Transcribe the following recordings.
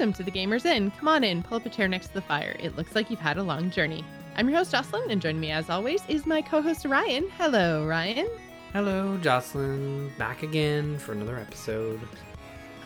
Welcome to the Gamers Inn. Come on in, pull up a chair next to the fire. It looks like you've had a long journey. I'm your host, Jocelyn, and joining me as always is my co host, Ryan. Hello, Ryan. Hello, Jocelyn. Back again for another episode.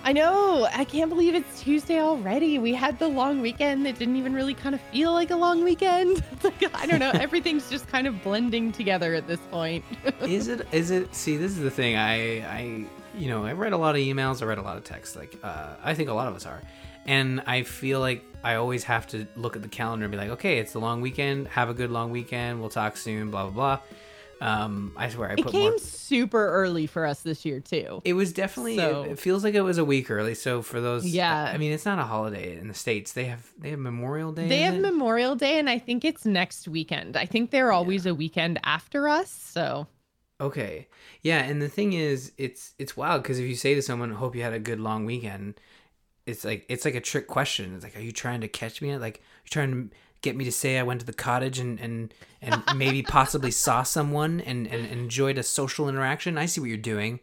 I know. I can't believe it's Tuesday already. We had the long weekend that didn't even really kind of feel like a long weekend. Like, I don't know. Everything's just kind of blending together at this point. is it? Is it? See, this is the thing. I, I, you know, I read a lot of emails. I read a lot of texts. Like, uh, I think a lot of us are, and I feel like I always have to look at the calendar and be like, okay, it's the long weekend. Have a good long weekend. We'll talk soon. Blah blah blah. Um, I swear I put it put came more. super early for us this year too. It was definitely. So- It, it feels like it was a week early. So for those, Yeah. I mean, it's not a holiday in the states. They have they have Memorial Day. They have it? Memorial Day, and I think it's next weekend. I think they're always a weekend after us. So Okay. Yeah, and the thing is, it's it's wild because if you say to someone, "Hope you had a good long weekend," it's like it's like a trick question. It's like, are you trying to catch me? Like, you trying to get me to say I went to the cottage and and and maybe possibly saw someone and and enjoyed a social interaction? I see what you're doing,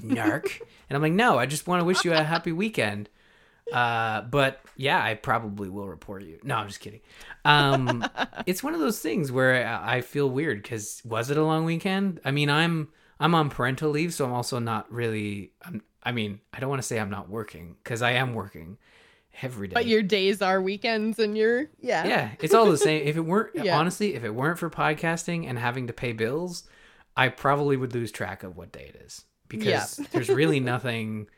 narc. and I'm like, no, I just want to wish you a happy weekend. Uh, but yeah, I probably will report you. No, I'm just kidding. Um, it's one of those things where I I feel weird because was it a long weekend? I mean, I'm I'm on parental leave, so I'm also not really. I'm, I mean, I don't want to say I'm not working because I am working every day. but your days are weekends, and you're yeah yeah, it's all the same. If it weren't Yeah. honestly, if it weren't for podcasting and having to pay bills, I probably would lose track of what day it is because Yeah. there's really nothing.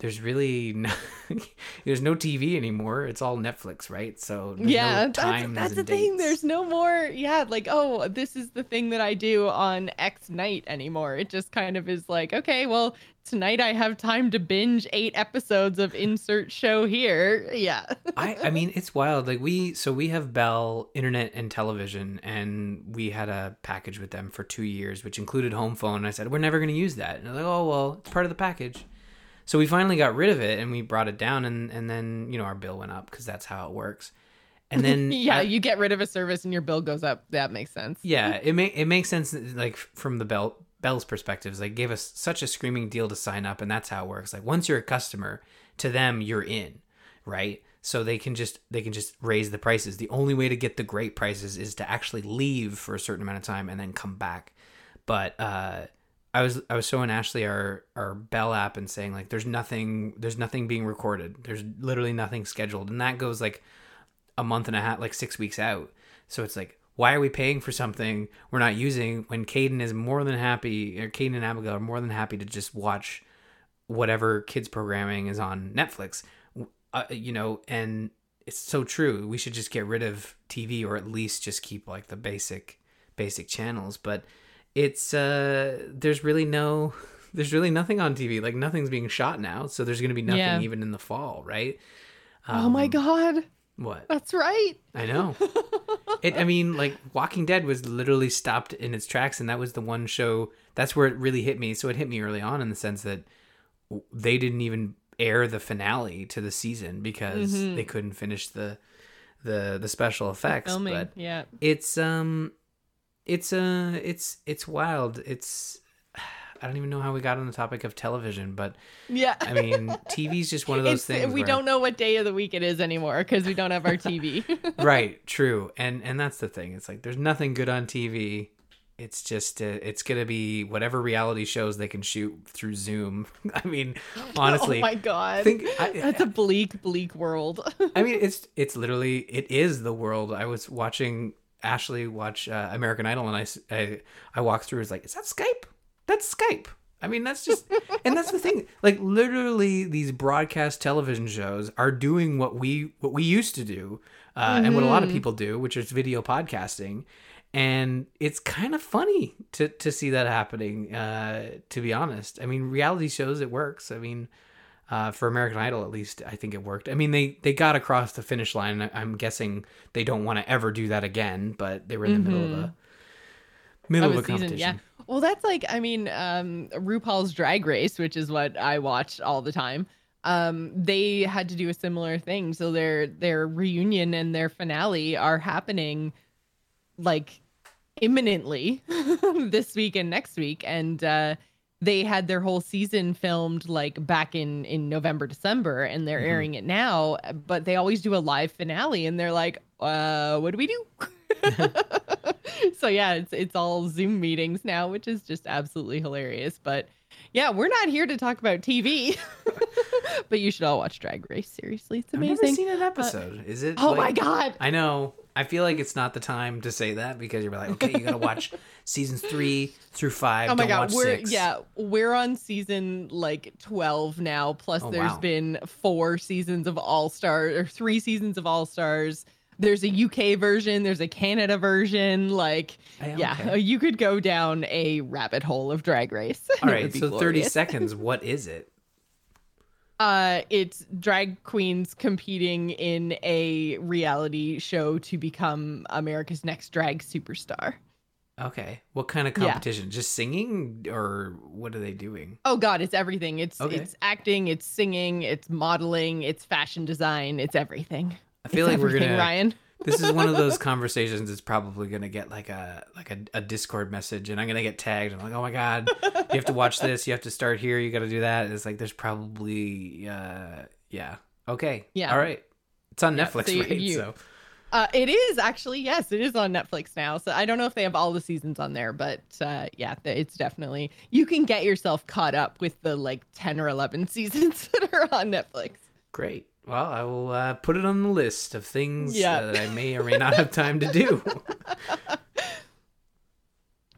There's really no, there's no TV anymore. It's all Netflix, right? So yeah, no that's, that's the and thing. dates. There's no more, yeah, like, oh, this is the thing that I do on X night anymore. It just kind of is like, okay, well, tonight I have time to binge eight episodes of insert show here. Yeah. I, I mean, it's wild. Like we, so we have Bell Internet and Television, and we had a package with them for two years, which included home phone. And I said, we're never going to use that. And they're like, oh well, it's part of the package. So we finally got rid of it, and we brought it down, and and then you know our bill went up because that's how it works. And then yeah, I- you get rid of a service and your bill goes up. That makes sense. yeah, it make it makes sense. Like from the Bell Bell's perspectives, like gave us such a screaming deal to sign up, and that's how it works. Like once you're a customer, to them you're in, right? So they can just they can just raise the prices. The only way to get the great prices is to actually leave for a certain amount of time and then come back. But uh, I was I was showing Ashley our our Bell app and saying like there's nothing there's nothing being recorded. There's literally nothing scheduled, and that goes like a month and a half, like six weeks out. So it's like, why are we paying for something we're not using when Caden is more than happy, or Caden and Abigail are more than happy to just watch whatever kids programming is on Netflix, uh, you know, and it's so true. We should just get rid of TV or at least just keep like the basic, basic channels. But it's, uh, there's really no, there's really nothing on TV. Like nothing's being shot now. So there's going to be nothing Yeah. even in the fall, right? oh my Um, God. What? That's right. I know. it, I mean, like Walking Dead was literally stopped in its tracks, and that was the one show. That's where it really hit me. So it hit me early on in the sense that they didn't even air the finale to the season because Mhm. they couldn't finish the the the special effects. Filming. But yeah. it's um, it's uh, it's it's wild. It's I don't even know how we got on the topic of television, but Yeah. I mean, TV's just one of those It's- things. we where- don't know what day of the week it is anymore because we don't have our TV. right true and and that's the thing it's like there's nothing good on tv it's just uh, it's gonna be whatever reality shows they can shoot through zoom i mean honestly oh my god, think I, that's a bleak, bleak world. I mean it's it's literally it is the world i was watching ashley watch uh, american idol and I, I I walk through it's like is that skype that's skype I mean, that's just, and that's the thing. Like, literally, these broadcast television shows are doing what we what we used to do, uh, and what a lot of people do, which is video podcasting. And it's kind of funny to to see that happening. Uh, to be honest, I mean, reality shows it works. I mean, uh, for American Idol, at least, I think it worked. I mean, they they got across the finish line. I'm guessing they don't want to ever do that again, but they were in the middle of a middle of, of a a season, competition. yeah. Well, that's like, I mean, um, RuPaul's Drag Race, which is what I watched all the time. Um, they had to do a similar thing. So their their reunion and their finale are happening like imminently this week and next week, and uh, they had their whole season filmed like back in in November December and they're Mhm. airing it now but they always do a live finale and they're like uh what do we do so yeah it's it's all zoom meetings now which is just absolutely hilarious but yeah we're not here to talk about TV but you should all watch Drag Race seriously it's amazing I've never seen an episode. Is it? oh my god I know. I feel like it's not the time to say that because you're like, okay, you gotta watch seasons three through five. Oh my god, we're six. yeah, we're on season like 12 now. Plus Oh, there's wow. been four seasons of All Stars or three seasons of All Stars. There's a UK version, there's a Canada version, like oh, I- yeah, okay. you could go down a rabbit hole of drag race. All right, It right, would be so 30 seconds. What is it? Uh it's drag queens competing in a reality show to become America's next drag superstar. Okay. What kind of Yeah. competition? Just singing or what are they doing? Oh god, it's everything. It's Okay. it's acting, it's singing, it's modeling, it's fashion design, it's everything. I feel It's like we're everything, gonna. Ryan. This is one of those conversations that's probably gonna get like a like a, a Discord message, and I'm gonna get tagged. I'm like, oh my god, you have to watch this. You have to start here. You got to do that. And it's like there's probably uh yeah okay Yeah. all right. It's on Yeah, Netflix, so you- right? you- so Uh, it is actually yes, it is on Netflix now. So I don't know if they have all the seasons on there, but uh, yeah, it's definitely you can get yourself caught up with the like ten or eleven seasons that are on Netflix. Great. Well, I will uh, put it on the list of things Yeah. that I may or may not have time to do.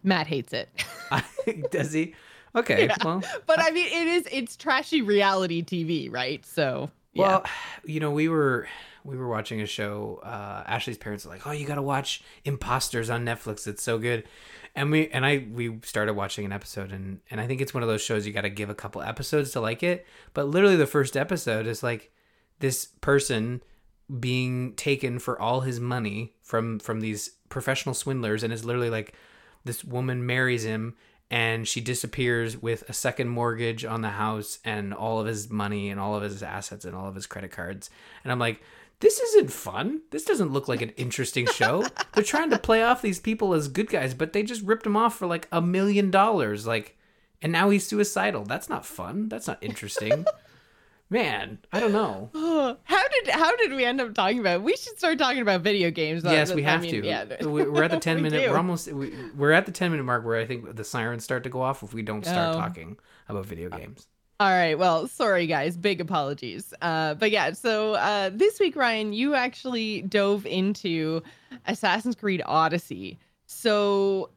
Matt hates it, Does he? Okay. Yeah. Well, but I mean, it is it's trashy reality TV, right? So yeah. well, you know, we were we were watching a show. Uh, Ashley's parents are like, "Oh, you got to watch Imposters on Netflix. It's so good." And we and I we started watching an episode, and and I think it's one of those shows you got to give a couple episodes to like it. But literally, the first episode is like this person being taken for all his money from from these professional swindlers and is literally like this woman marries him and she disappears with a second mortgage on the house and all of his money and all of his assets and all of his credit cards. And i'm like this isn't fun. This doesn't look like an interesting show. They're trying to play off these people as good guys but they just ripped him off for like a million dollars. Like and now he's suicidal. That's not fun. That's not interesting man i don't know how did how did we end up talking about? it? We should start talking about video games. Yes, Uh, we I have mean, to. Yeah, We- We're at the ten We minute. do. We're almost. We, we're at the ten minute mark where I think the sirens start to go off if we don't start Oh. talking about video games. All right. Well, sorry guys. Big apologies. Uh, but yeah. So uh, this week, Ryan, you actually dove into Assassin's Creed Odyssey. So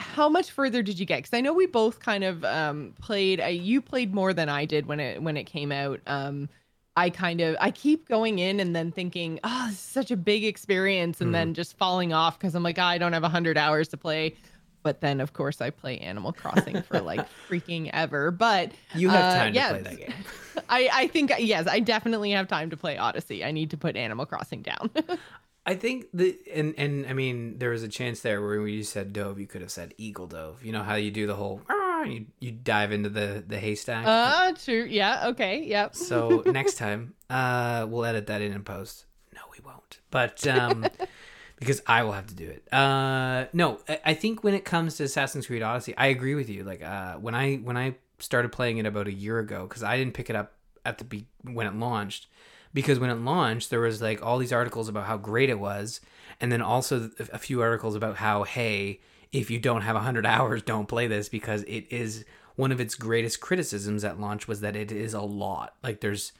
how much further did you get? Because I know we both kind of um, played. Uh, you played more than I did when it when it came out. Um, I kind of I keep going in and then thinking, oh, this is such a big experience, and then just falling off because I'm like, "Ah, I don't have hundred hours to play. But then, of course, I play Animal Crossing for like freaking ever. But You have uh, time yeah, to play that game. I, I think yes, I definitely have time to play Odyssey. I need to put Animal Crossing down. I think the and and I mean there was a chance there where when you said dove, you could have said eagle dove. You know how you do the whole "Ah," you you dive into the the haystack. uh, true. Yeah. Okay. Yep. so next time, uh, we'll edit that in and post. No, we won't. But um, because I will have to do it. Uh, no, I, I think when it comes to Assassin's Creed Odyssey, I agree with you. Like uh, when I when I started playing it about a year ago, because I didn't pick it up at the be- when it launched. Because when it launched, there was like all these articles about how great it was, and then also a few articles about how hey, if you don't have 100 hours, don't play this because it is one of its greatest criticisms at launch was that it is a lot. Like there's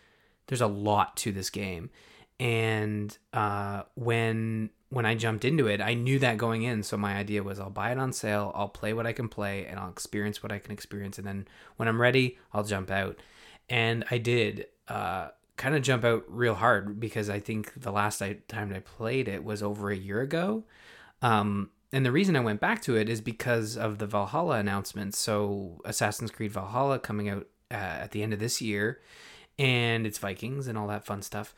there's a lot to this game. And uh, when when I jumped into it, I knew that going in. So my idea was I'll buy it on sale, I'll play what I can play, and I'll experience what I can experience. And then when I'm ready, I'll jump out. And I did uh, kind of jump out real hard because I think the last I, time I played it was over a year ago. Um, and the reason I went back to it is because of the Valhalla announcement. So Assassin's Creed Valhalla coming out uh, at the end of this year, and it's Vikings and all that fun stuff.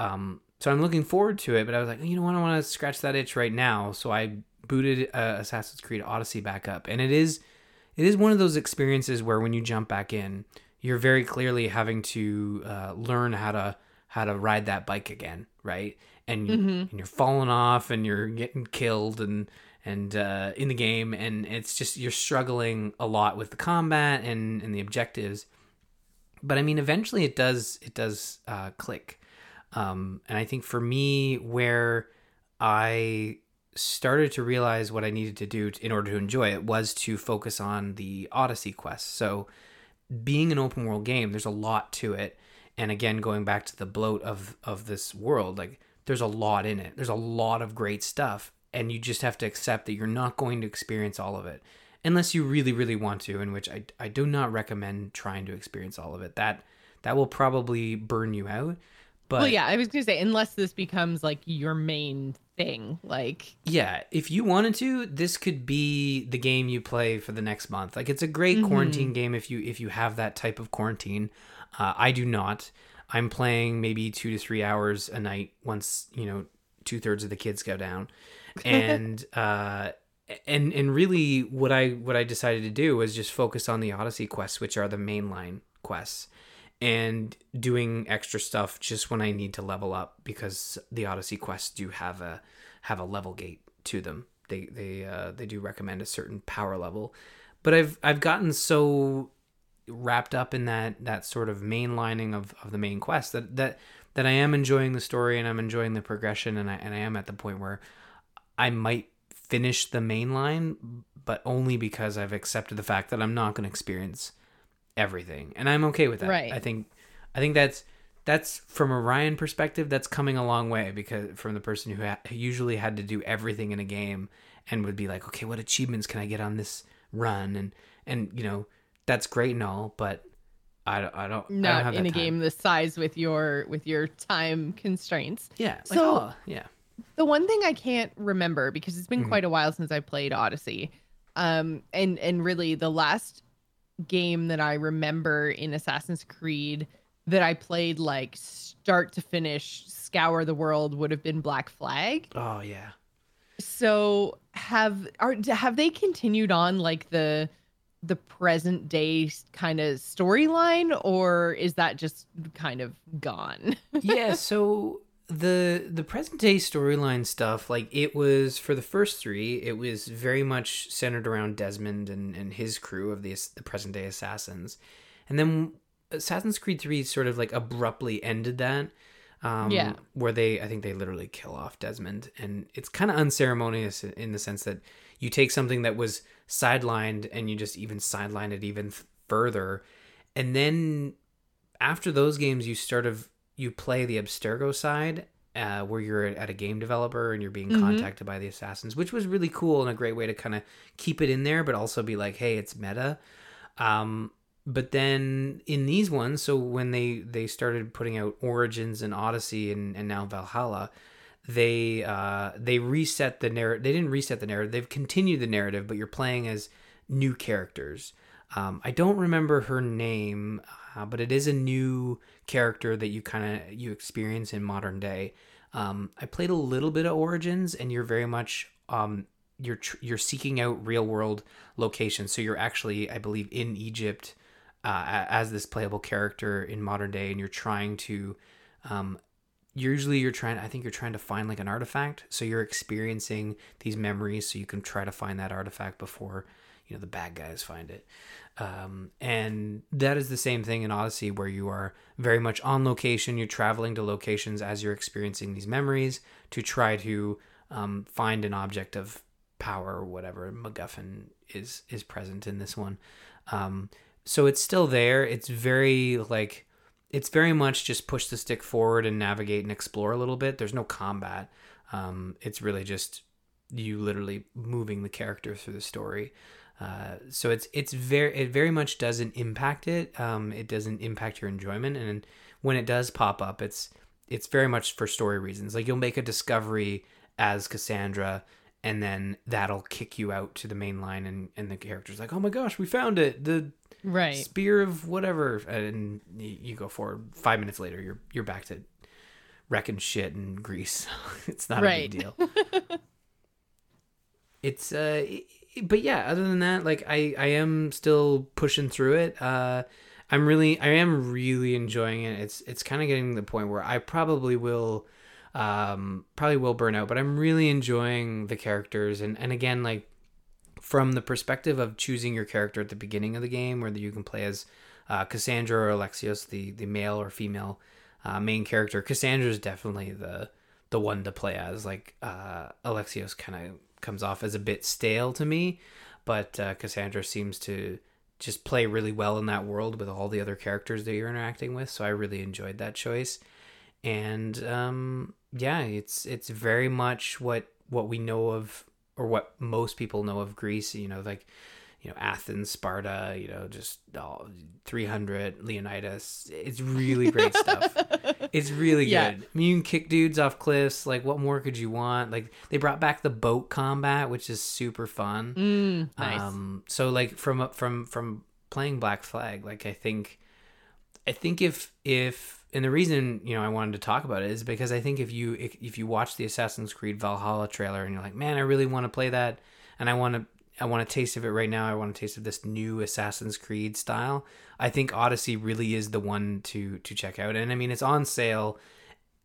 Um, so I'm looking forward to it. But I was like, you know what, I want to scratch that itch right now. So I booted uh, Assassin's Creed Odyssey back up, and it is it is one of those experiences where when you jump back in, you're very clearly having to uh, learn how to how to ride that bike again, right? And Mhm. and you're falling off and you're getting killed and and uh, in the game, and it's just you're struggling a lot with the combat and and the objectives. But I mean, eventually it does it does uh, click, um, and I think for me where I started to realize what I needed to do in order to enjoy it was to focus on the Odyssey quest. So, being an open world game, there's a lot to it. And again, going back to the bloat of of this world, like there's a lot in it. There's a lot of great stuff, and you just have to accept that you're not going to experience all of it unless you really really want to, in which I I do not recommend trying to experience all of it. That that will probably burn you out. But well, yeah, I was gonna say unless this becomes like your main thing, like yeah, if you wanted to, this could be the game you play for the next month. Like it's a great mm-hmm. quarantine game if you if you have that type of quarantine. Uh, I do not. I'm playing maybe two to three hours a night once you know two thirds of the kids go down, and uh, and and really what I what I decided to do was just focus on the Odyssey quests, which are the mainline quests and doing extra stuff just when I need to level up because the Odyssey quests do have a have a level gate to them. They they uh, they do recommend a certain power level, but I've I've gotten so wrapped up in that that sort of mainlining of, of the main quest that that that I am enjoying the story and I'm enjoying the progression and I and I am at the point where I might finish the main line, but only because I've accepted the fact that I'm not going to experience everything, and I'm okay with that. Right. I think I think that's that's from a Ryan perspective. That's coming a long way because from the person who, ha- who usually had to do everything in a game and would be like, okay, what achievements can I get on this run? And and you know that's great and all, but I don't, I don't not I don't in a time. game this size with your with your time constraints. Yeah. Like, so oh, yeah. The one thing I can't remember because it's been mm-hmm. quite a while since I played Odyssey, um, and and really the last game that I remember in Assassin's Creed that I played like start to finish, scour the world would have been Black Flag. Oh yeah. So have are have they continued on like the the present day kind of storyline or is that just kind of gone? yeah, so the the present day storyline stuff like it was for the first three it was very much centered around desmond and, and his crew of the, the present day assassins. And then assassin's creed 3 sort of like abruptly ended that um, yeah. where they i think they literally kill off desmond. And it's kind of unceremonious in the sense that you take something that was sidelined and you just even sideline it even further. And then after those games you sort of you play the Abstergo side, uh, where you're at a game developer and you're being mm-hmm. contacted by the assassins, which was really cool and a great way to kind of keep it in there, but also be like, hey, it's meta. Um, but then in these ones, so when they they started putting out Origins and Odyssey and, and now Valhalla, they uh, they reset the narrative. They didn't reset the narrative. They've continued the narrative, but you're playing as new characters. Um, I don't remember her name, uh, but it is a new character that you kind of you experience in modern day. Um, I played a little bit of Origins, and you're very much um, you're tr- you're seeking out real world locations. So you're actually, I believe, in Egypt uh, as this playable character in modern day, and you're trying to. Um, usually, you're trying. I think you're trying to find like an artifact. So you're experiencing these memories, so you can try to find that artifact before you know the bad guys find it. Um, and that is the same thing in Odyssey, where you are very much on location. You're traveling to locations as you're experiencing these memories to try to um, find an object of power or whatever MacGuffin is is present in this one. Um, so it's still there. It's very like it's very much just push the stick forward and navigate and explore a little bit. There's no combat. Um, it's really just you literally moving the character through the story. Uh, so it's it's very it very much doesn't impact it. Um, it doesn't impact your enjoyment, and when it does pop up, it's it's very much for story reasons. Like you'll make a discovery as Cassandra, and then that'll kick you out to the main line, and and the character's like, oh my gosh, we found it, the right spear of whatever, and you go forward. Five minutes later, you're you're back to wrecking shit in Greece. it's not right. a big deal. it's uh but yeah, other than that, like I I am still pushing through it. Uh, I'm really I am really enjoying it. It's it's kind of getting to the point where I probably will um, probably will burn out. But I'm really enjoying the characters, and and again, like from the perspective of choosing your character at the beginning of the game, whether you can play as uh, Cassandra or Alexios, the the male or female uh, main character. Cassandra is definitely the the one to play as. Like uh, Alexios kind of comes off as a bit stale to me, but uh, Cassandra seems to just play really well in that world with all the other characters that you're interacting with. So I really enjoyed that choice, and um, yeah, it's it's very much what what we know of or what most people know of Greece. You know, like you know Athens, Sparta, you know, just all 300 Leonidas. It's really great stuff. it's really Yeah. good. I mean, you can kick dudes off cliffs. Like, what more could you want? Like, they brought back the boat combat, which is super fun. Mm, nice. Um, so like from from from playing Black Flag, like I think, I think if if and the reason you know I wanted to talk about it is because I think if you if, if you watch the Assassin's Creed Valhalla trailer and you're like, man, I really want to play that, and I want to I want a taste of it right now. I want a taste of this new Assassin's Creed style. I think Odyssey really is the one to to check out, and I mean it's on sale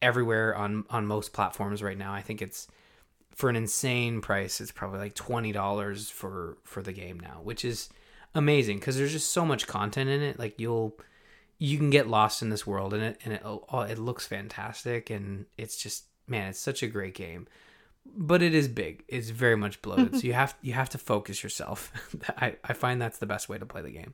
everywhere on on most platforms right now. I think it's for an insane price. It's probably like twenty dollars for for the game now, which is amazing because there's just so much content in it. Like you'll you can get lost in this world and it and it oh, it looks fantastic and it's just man, it's such a great game. But it is big. It's very much bloated. so you have you have to focus yourself. I, I find that's the best way to play the game.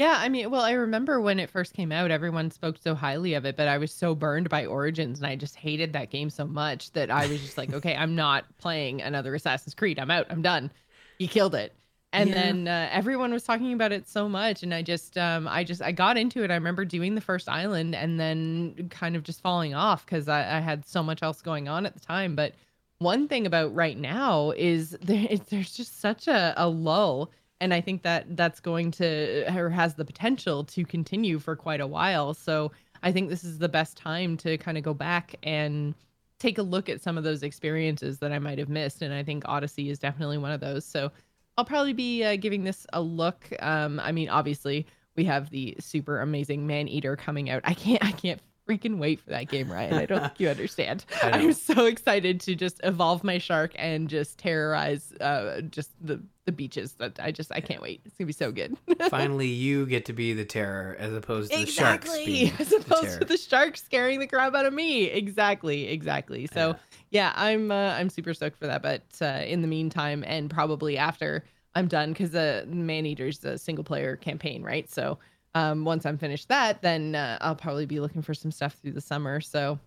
Yeah, I mean, well, I remember when it first came out, everyone spoke so highly of it, but I was so burned by Origins and I just hated that game so much that I was just like, okay, I'm not playing another Assassin's Creed. I'm out. I'm done. You killed it. And Yeah. then uh, everyone was talking about it so much and I just um I just I got into it. I remember doing the first island and then kind of just falling off cuz I, I had so much else going on at the time, but one thing about right now is there, it- there's just such a, a lull and i think that that's going to or has the potential to continue for quite a while. So i think this is the best time to kind of go back and take a look at some of those experiences that i might have missed and i think odyssey is definitely one of those. So i'll probably be uh, giving this a look. Um i mean obviously we have the super amazing Maneater coming out. I can't i can't freaking wait for that game ryan i don't think you understand. I'm so excited to just evolve my shark and just terrorize uh just the the beaches. That I just I can't wait. It's gonna be so good. Finally, you get to be the terror as opposed to the sharks exactly. As opposed terror. to the shark scaring the crap out of me. Exactly. Exactly. So yeah, I'm uh, I'm super stoked for that. But uh, in the meantime, and probably after I'm done, because the Maneater's a single player campaign, right? So um, once I'm finished that, then uh, I'll probably be looking for some stuff through the summer. So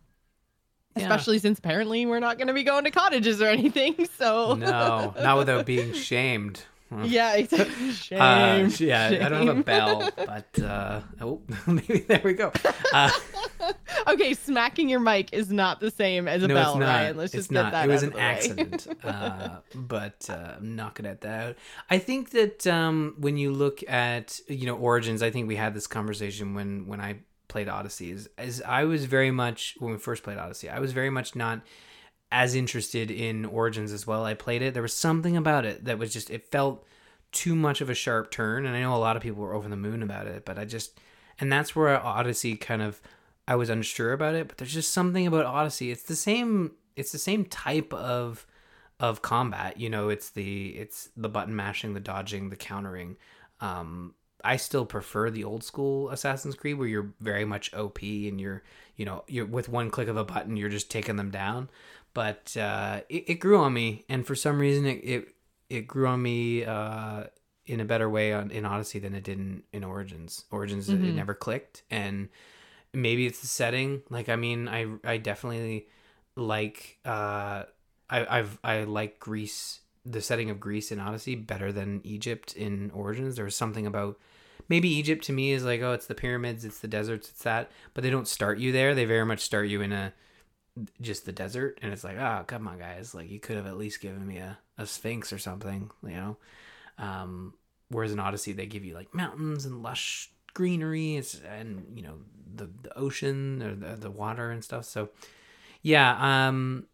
Yeah. especially since apparently we're not going to be going to cottages or anything. So no, not without being shamed. Yeah, exactly. Shame. Uh, yeah, I don't have a bell, but uh, oh, maybe there we go. Uh, okay, smacking your mic is not the same as a no, bell, it's not. Ryan. Let's it's just get not. that. It was out an of the way. accident, uh, but uh, I'm knocking at that. I think that um, when you look at you know Origins, I think we had this conversation when when I played Odyssey. Is, is I was very much when we first played Odyssey, I was very much not as interested in Origins as well. I played it. There was something about it that was just it felt too much of a sharp turn, and I know a lot of people were over the moon about it, but I just and that's where Odyssey kind of I was unsure about it, but there's just something about Odyssey. It's the same it's the same type of of combat, you know, it's the it's the button mashing, the dodging, the countering. Um I still prefer the old school Assassin's Creed where you're very much OP and you're, you know, you're with one click of a button you're just taking them down. But uh it, it grew on me and for some reason it it, it grew on me uh in a better way on in Odyssey than it did in, in Origins. Origins it Mhm. never clicked and maybe it's the setting like i mean i i definitely like uh i i've i like greece the setting of greece in odyssey better than egypt in origins there was something about maybe egypt to me is like oh it's the pyramids it's the deserts it's that but they don't start you there they very much start you in a just the desert and it's like oh come on guys like you could have at least given me a, a sphinx or something you know um whereas in odyssey they give you like mountains and lush greenery and you know the, the ocean or the, the water and stuff so yeah um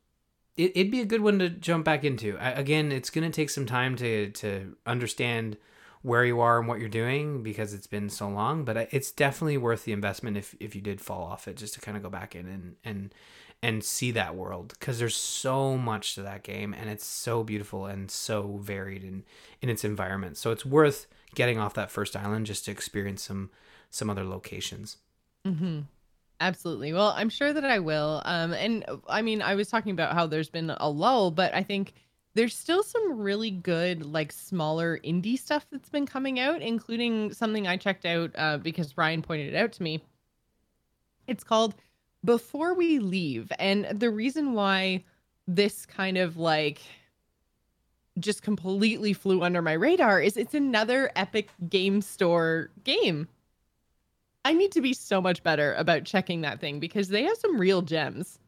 it, it'd be a good one to jump back into I, again it's going to take some time to to understand where you are and what you're doing because it's been so long. But it's definitely worth the investment if if you did fall off it, just to kind of go back in and and and see that world because there's so much to that game and it's so beautiful and so varied in in its environment. So it's worth getting off that first island just to experience some some other locations. Mm-hmm. Absolutely. Well, I'm sure that I will. Um, and I mean, I was talking about how there's been a lull, but I think there's still some really good, like smaller indie stuff that's been coming out, including something I checked out uh, because ryan pointed it out to me. It's called Before We Leave. And the reason why this kind of like just completely flew under my radar is it's another Epic Game Store game I need to be so much better about checking that thing because they have some real gems.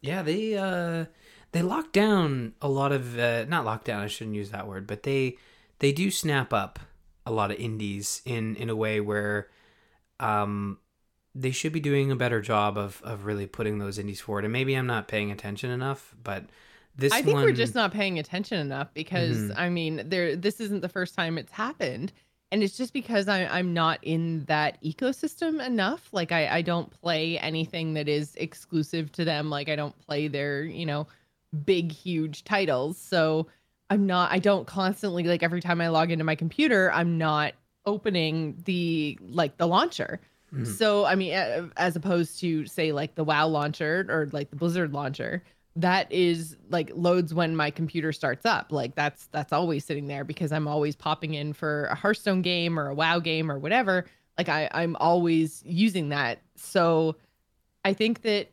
Yeah, they uh they lock down a lot of uh, not lock down, I shouldn't use that word, but they they do snap up a lot of indies in in a way where um they should be doing a better job of of really putting those indies forward. And maybe I'm not paying attention enough, but this I think one... we're just not paying attention enough because mm-hmm. I mean, there this isn't the first time it's happened and it's just because I, I'm not in that ecosystem enough. Like I, I don't play anything that is exclusive to them. Like I don't play their, you know, big huge titles. So I'm not. I don't constantly like every time I log into my computer, I'm not opening the like the launcher. Mm-hmm. So I mean, as opposed to say like the WoW launcher or like the Blizzard launcher, that is like loads when my computer starts up. Like that's that's always sitting there because i'm always popping in for a hearthstone game or a wow game or whatever. Like i i'm always using that. So i think that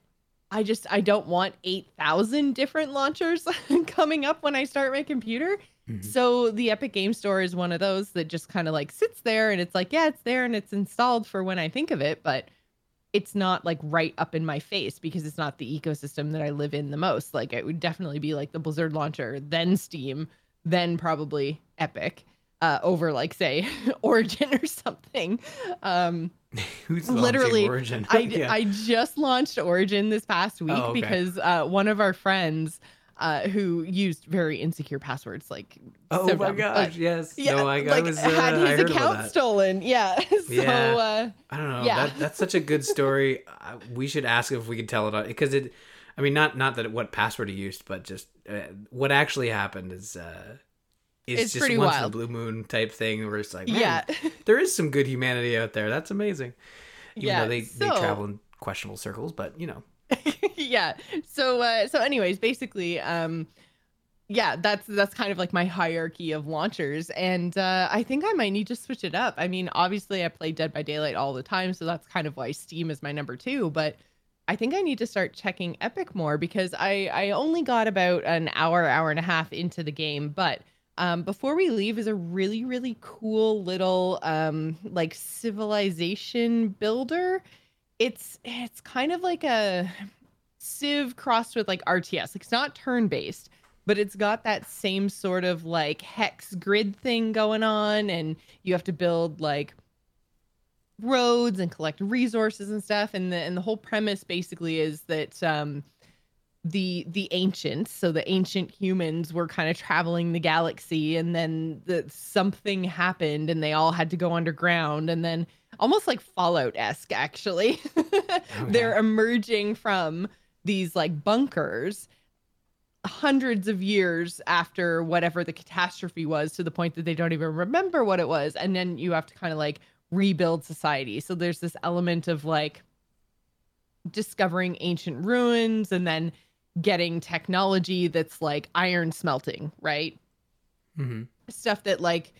i just i don't want 8000 different launchers coming up when i start my computer mm-hmm. so the epic game store is one of those that just kind of like sits there and it's like yeah it's there and it's installed for when i think of it but it's not like right up in my face because it's not the ecosystem that I live in the most. Like it would definitely be like the Blizzard launcher, then Steam, then probably Epic, uh, over like say Origin or something. Um, Who's literally Origin? I, yeah. I just launched Origin this past week oh, okay. because uh, one of our friends uh, who used very insecure passwords. Like, oh my gosh, yes, yeah, no, I, like, I was uh, had his account stolen. Yeah, so yeah. Uh, I don't know. Yeah, that, that's such a good story. we should ask if we could tell it because it. I mean, not not that what password he used, but just uh, what actually happened is. uh it's, it's just pretty once wild. in a blue moon type thing where it's like, yeah, there is some good humanity out there. That's amazing. Even yeah, though they, so... they travel in questionable circles, but you know. yeah. So uh so anyways, basically um yeah, that's that's kind of like my hierarchy of launchers and uh I think I might need to switch it up. I mean, obviously I play Dead by Daylight all the time, so that's kind of why Steam is my number 2, but I think I need to start checking Epic more because I I only got about an hour hour and a half into the game, but um, before we leave is a really really cool little um, like civilization builder it's it's kind of like a Civ crossed with like RTS. Like it's not turn based, but it's got that same sort of like hex grid thing going on, and you have to build like roads and collect resources and stuff. And the and the whole premise basically is that um the the ancients so the ancient humans were kind of traveling the galaxy and then the something happened and they all had to go underground and then almost like fallout-esque actually okay. they're emerging from these like bunkers hundreds of years after whatever the catastrophe was to the point that they don't even remember what it was and then you have to kind of like rebuild society so there's this element of like discovering ancient ruins and then getting technology that's like iron smelting, right? Mm-hmm. Stuff that like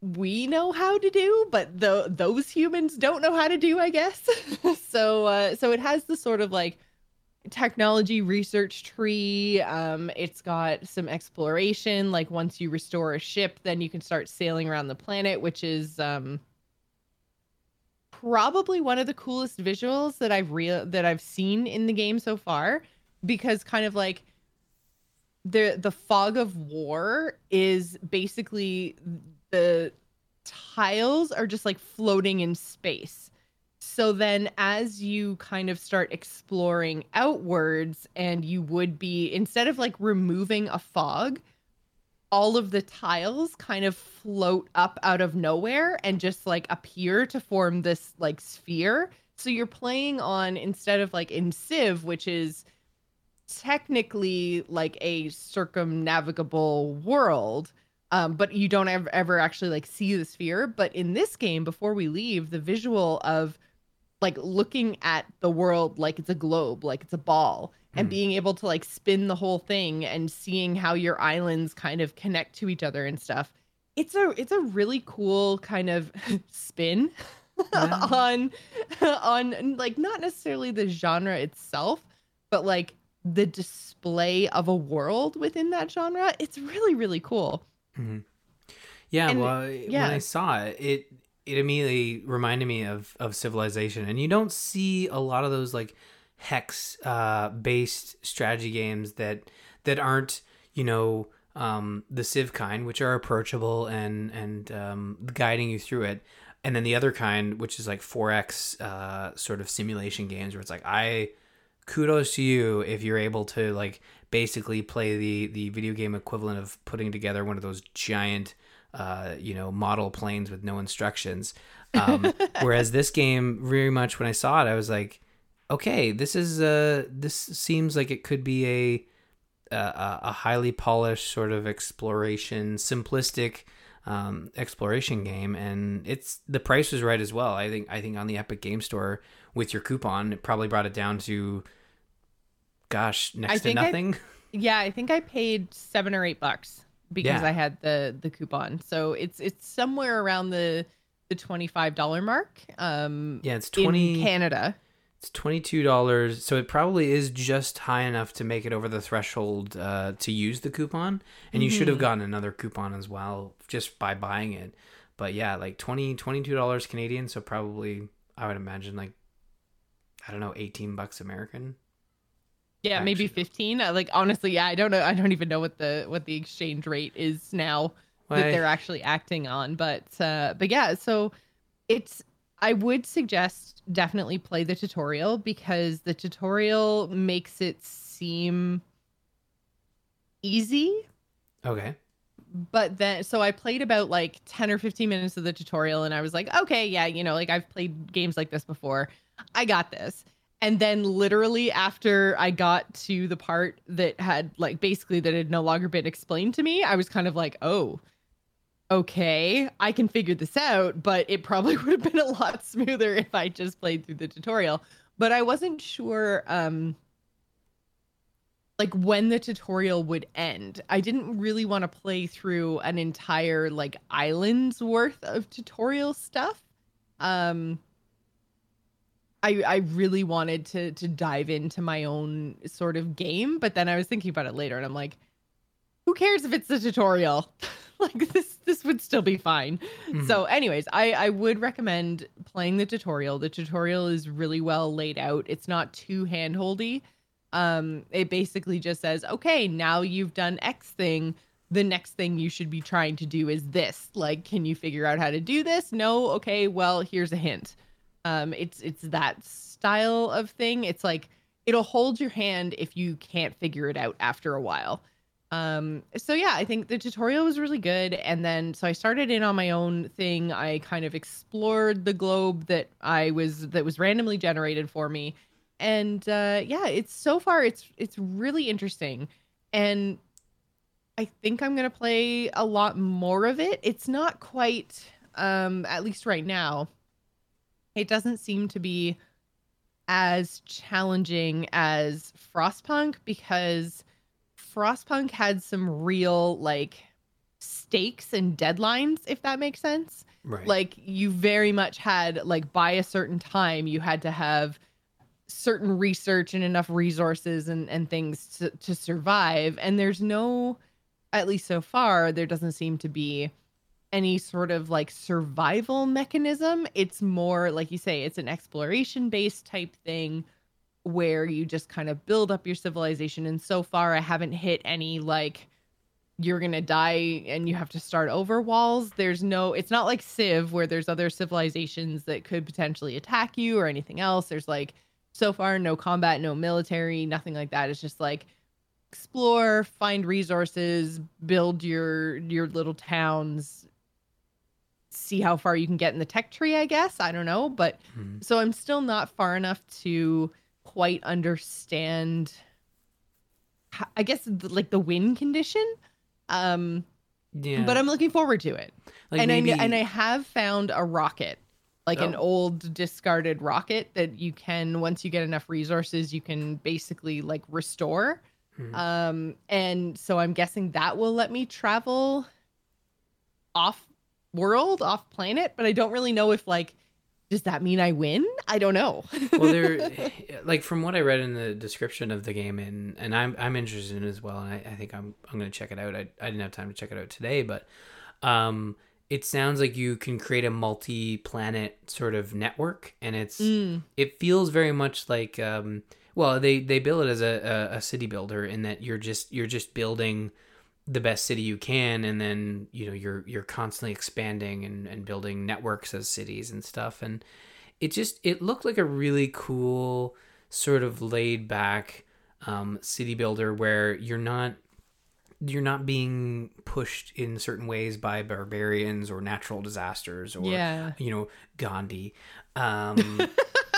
we know how to do, but the those humans don't know how to do, I guess. so uh, so it has the sort of like technology research tree. Um, it's got some exploration. Like once you restore a ship, then you can start sailing around the planet, which is um probably one of the coolest visuals that I've real that I've seen in the game so far because kind of like the the fog of war is basically the tiles are just like floating in space. So then as you kind of start exploring outwards and you would be instead of like removing a fog, all of the tiles kind of float up out of nowhere and just like appear to form this like sphere. So you're playing on instead of like in Civ, which is technically like a circumnavigable world, um, but you don't ever, ever actually like see the sphere. But in this game, before we leave, the visual of like looking at the world like it's a globe, like it's a ball, and Mm. being able to like spin the whole thing and seeing how your islands kind of connect to each other and stuff. It's a it's a really cool kind of spin Yeah. on on like not necessarily the genre itself, but like the display of a world within that genre. It's really really cool. Mhm. Yeah, And- well, yeah. when I saw it, it it immediately reminded me of of Civilization, and you don't see a lot of those like hex uh, based strategy games that that aren't you know um, the Civ kind, which are approachable and and um, guiding you through it. And then the other kind, which is like 4X uh, sort of simulation games, where it's like, I kudos to you if you're able to like basically play the the video game equivalent of putting together one of those giant uh you know model planes with no instructions. Um whereas this game very much when i saw it i was like okay this is uh this seems like it could be a a, a highly polished sort of exploration simplistic um exploration game. And it's the price was right as well. I think i think on the epic game store with your coupon it probably brought it down to gosh next I to think I- nothing Yeah, I think I paid seven or eight bucks because Yeah. I had the the coupon. So it's it's somewhere around the the twenty five dollar mark. Um, yeah it's 20 in Canada. It's twenty two dollars, so it probably is just high enough to make it over the threshold uh, to use the coupon. And you should have Mhm. gotten another coupon as well just by buying it. But yeah, like 20 22 dollars Canadian, so probably I would imagine like I don't know, eighteen bucks American. Yeah, maybe fifteen. Uh, Like honestly, yeah, I don't know. I don't even know what the what the exchange rate is now that Why- they're actually acting on. But uh, but yeah, so it's. I would suggest definitely play the tutorial because the tutorial makes it seem easy okay. but then so i played about like 10 or 15 minutes of the tutorial and i was like okay yeah you know like i've played games like this before i got this and then literally after i got to the part that had like basically that had no longer been explained to me i was kind of like oh okay i can figure this out but it probably would have been a lot smoother if i just played through the tutorial but i wasn't sure um like when the tutorial would end. I didn't really want to play through an entire like island's worth of tutorial stuff. Um I I really wanted to to dive into my own sort of game, but then I was thinking about it later and I'm like who cares if it's the tutorial? like this this would still be fine. Mhm. So anyways, I I would recommend playing the tutorial. The tutorial is really well laid out. It's not too handholdy um it basically just says okay now you've done x thing the next thing you should be trying to do is this like can you figure out how to do this no okay well here's a hint um it's it's that style of thing. It's like it'll hold your hand if you can't figure it out after a while. Um so yeah i think the tutorial was really good. And then so i started in on my own thing. I kind of explored the globe that i was that was randomly generated for me. And uh yeah it's so far it's it's really interesting. And i think i'm gonna play a lot more of it. It's not quite um at least right now it doesn't seem to be as challenging as frostpunk because frostpunk had some real like stakes and deadlines if that makes sense right. like you very much had like by a certain time you had to have certain research and enough resources and and things to, to survive and there's no at least so far there doesn't seem to be any sort of like survival mechanism. It's more like you say it's an exploration based type thing where you just kind of build up your civilization. And so far i haven't hit any like you're gonna die and you have to start over walls. There's no it's not like civ where there's other civilizations that could potentially attack you or anything else. There's like so far no combat no military nothing like that. It's just like explore, find resources, build your your little towns, see how far you can get in the tech tree, I guess. I don't know, but Mhm. so I'm still not far enough to quite understand I guess like the win condition. Um Yeah. but I'm looking forward to it. like and maybe, I and I have found a rocket, like an Oh. old discarded rocket that you can once you get enough resources, you can basically like restore. Mhm. Um, and so I'm guessing that will let me travel off world, off planet, but I don't really know if like does that mean I win? I don't know. well there like from what i read in the description of the game and and i'm i'm interested in it as well and i, I think i'm i'm gonna check it out I, I didn't have time to check it out today but um it sounds like you can create a multi-planet sort of network and it's Mm, it feels very much like um well they they build it as a, a, a city builder in that you're just you're just building the best city you can and then you know you're you're constantly expanding and, and building networks as cities and stuff and it just it looked like a really cool sort of laid back um, city builder where you're not you're not being pushed in certain ways by barbarians or natural disasters or yeah. you know Gandhi. Um,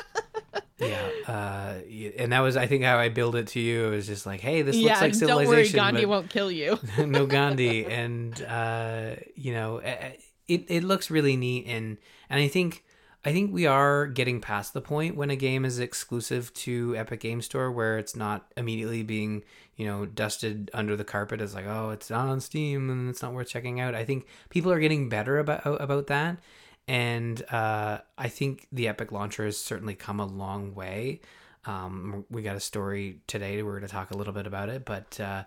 yeah, uh, and that was I think how I build it to you. It was just like, hey, this yeah, looks like civilization. don't worry, Gandhi won't kill you. no Gandhi, and uh, you know, it it looks really neat, and and I think. I think we are getting past the point when a game is exclusive to Epic Game Store where it's not immediately being, you know, dusted under the carpet as like, oh, it's not on Steam and it's not worth checking out. I think people are getting better about about that, and uh, I think the Epic launcher has certainly come a long way. Um, we got a story today. We're going to talk a little bit about it, but uh,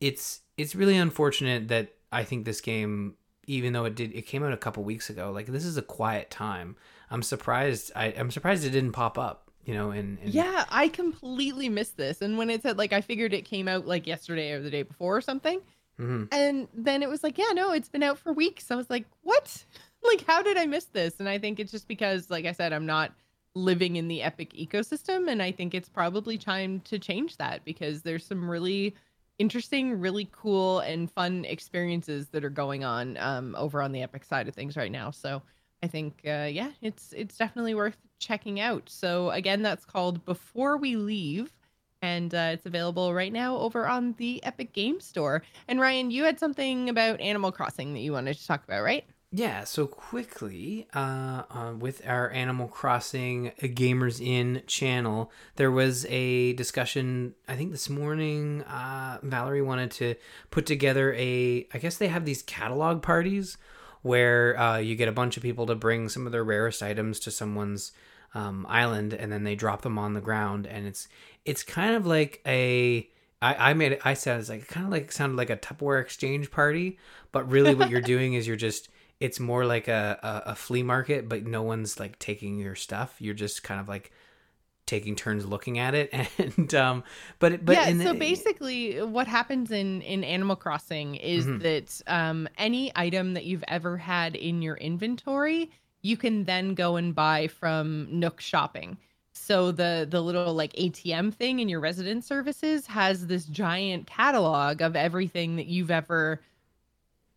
it's it's really unfortunate that I think this game, even though it did, it came out a couple weeks ago. Like this is a quiet time. I'm surprised. I, I'm surprised it didn't pop up. You know, and, in Yeah, I completely missed this. And when it said like I figured it came out like yesterday or the day before or something. Mhm. And then it was like, yeah, no, it's been out for weeks. I was like, what? Like, how did I miss this? And I think it's just because, like I said, I'm not living in the Epic ecosystem. And I think it's probably time to change that because there's some really interesting, really cool, and fun experiences that are going on um, over on the Epic side of things right now. So I think, uh, yeah, it's it's definitely worth checking out. So again, that's called Before We Leave. And uh, it's available right now over on the Epic Game Store. And Ryan, you had something about Animal Crossing that you wanted to talk about, right? Yeah, so quickly, uh, uh, with our Animal Crossing Gamers Inn channel, there was a discussion. I think this morning, uh, Valerie wanted to put together a. I guess they have these catalog parties where uh, you get a bunch of people to bring some of their rarest items to someone's um, island, and then they drop them on the ground, and it's it's kind of like a. I, I made it. I said it's like kind of like sounded like a Tupperware exchange party, but really what you're doing is you're just it's more like a, a, a flea market, but no one's like taking your stuff. You're just kind of like taking turns looking at it, and um, but it- but yeah. so basically, what happens in in Animal Crossing is Mhm. that um, any item that you've ever had in your inventory, you can then go and buy from Nook Shopping. So the the little like ATM thing in your resident services has this giant catalog of everything that you've ever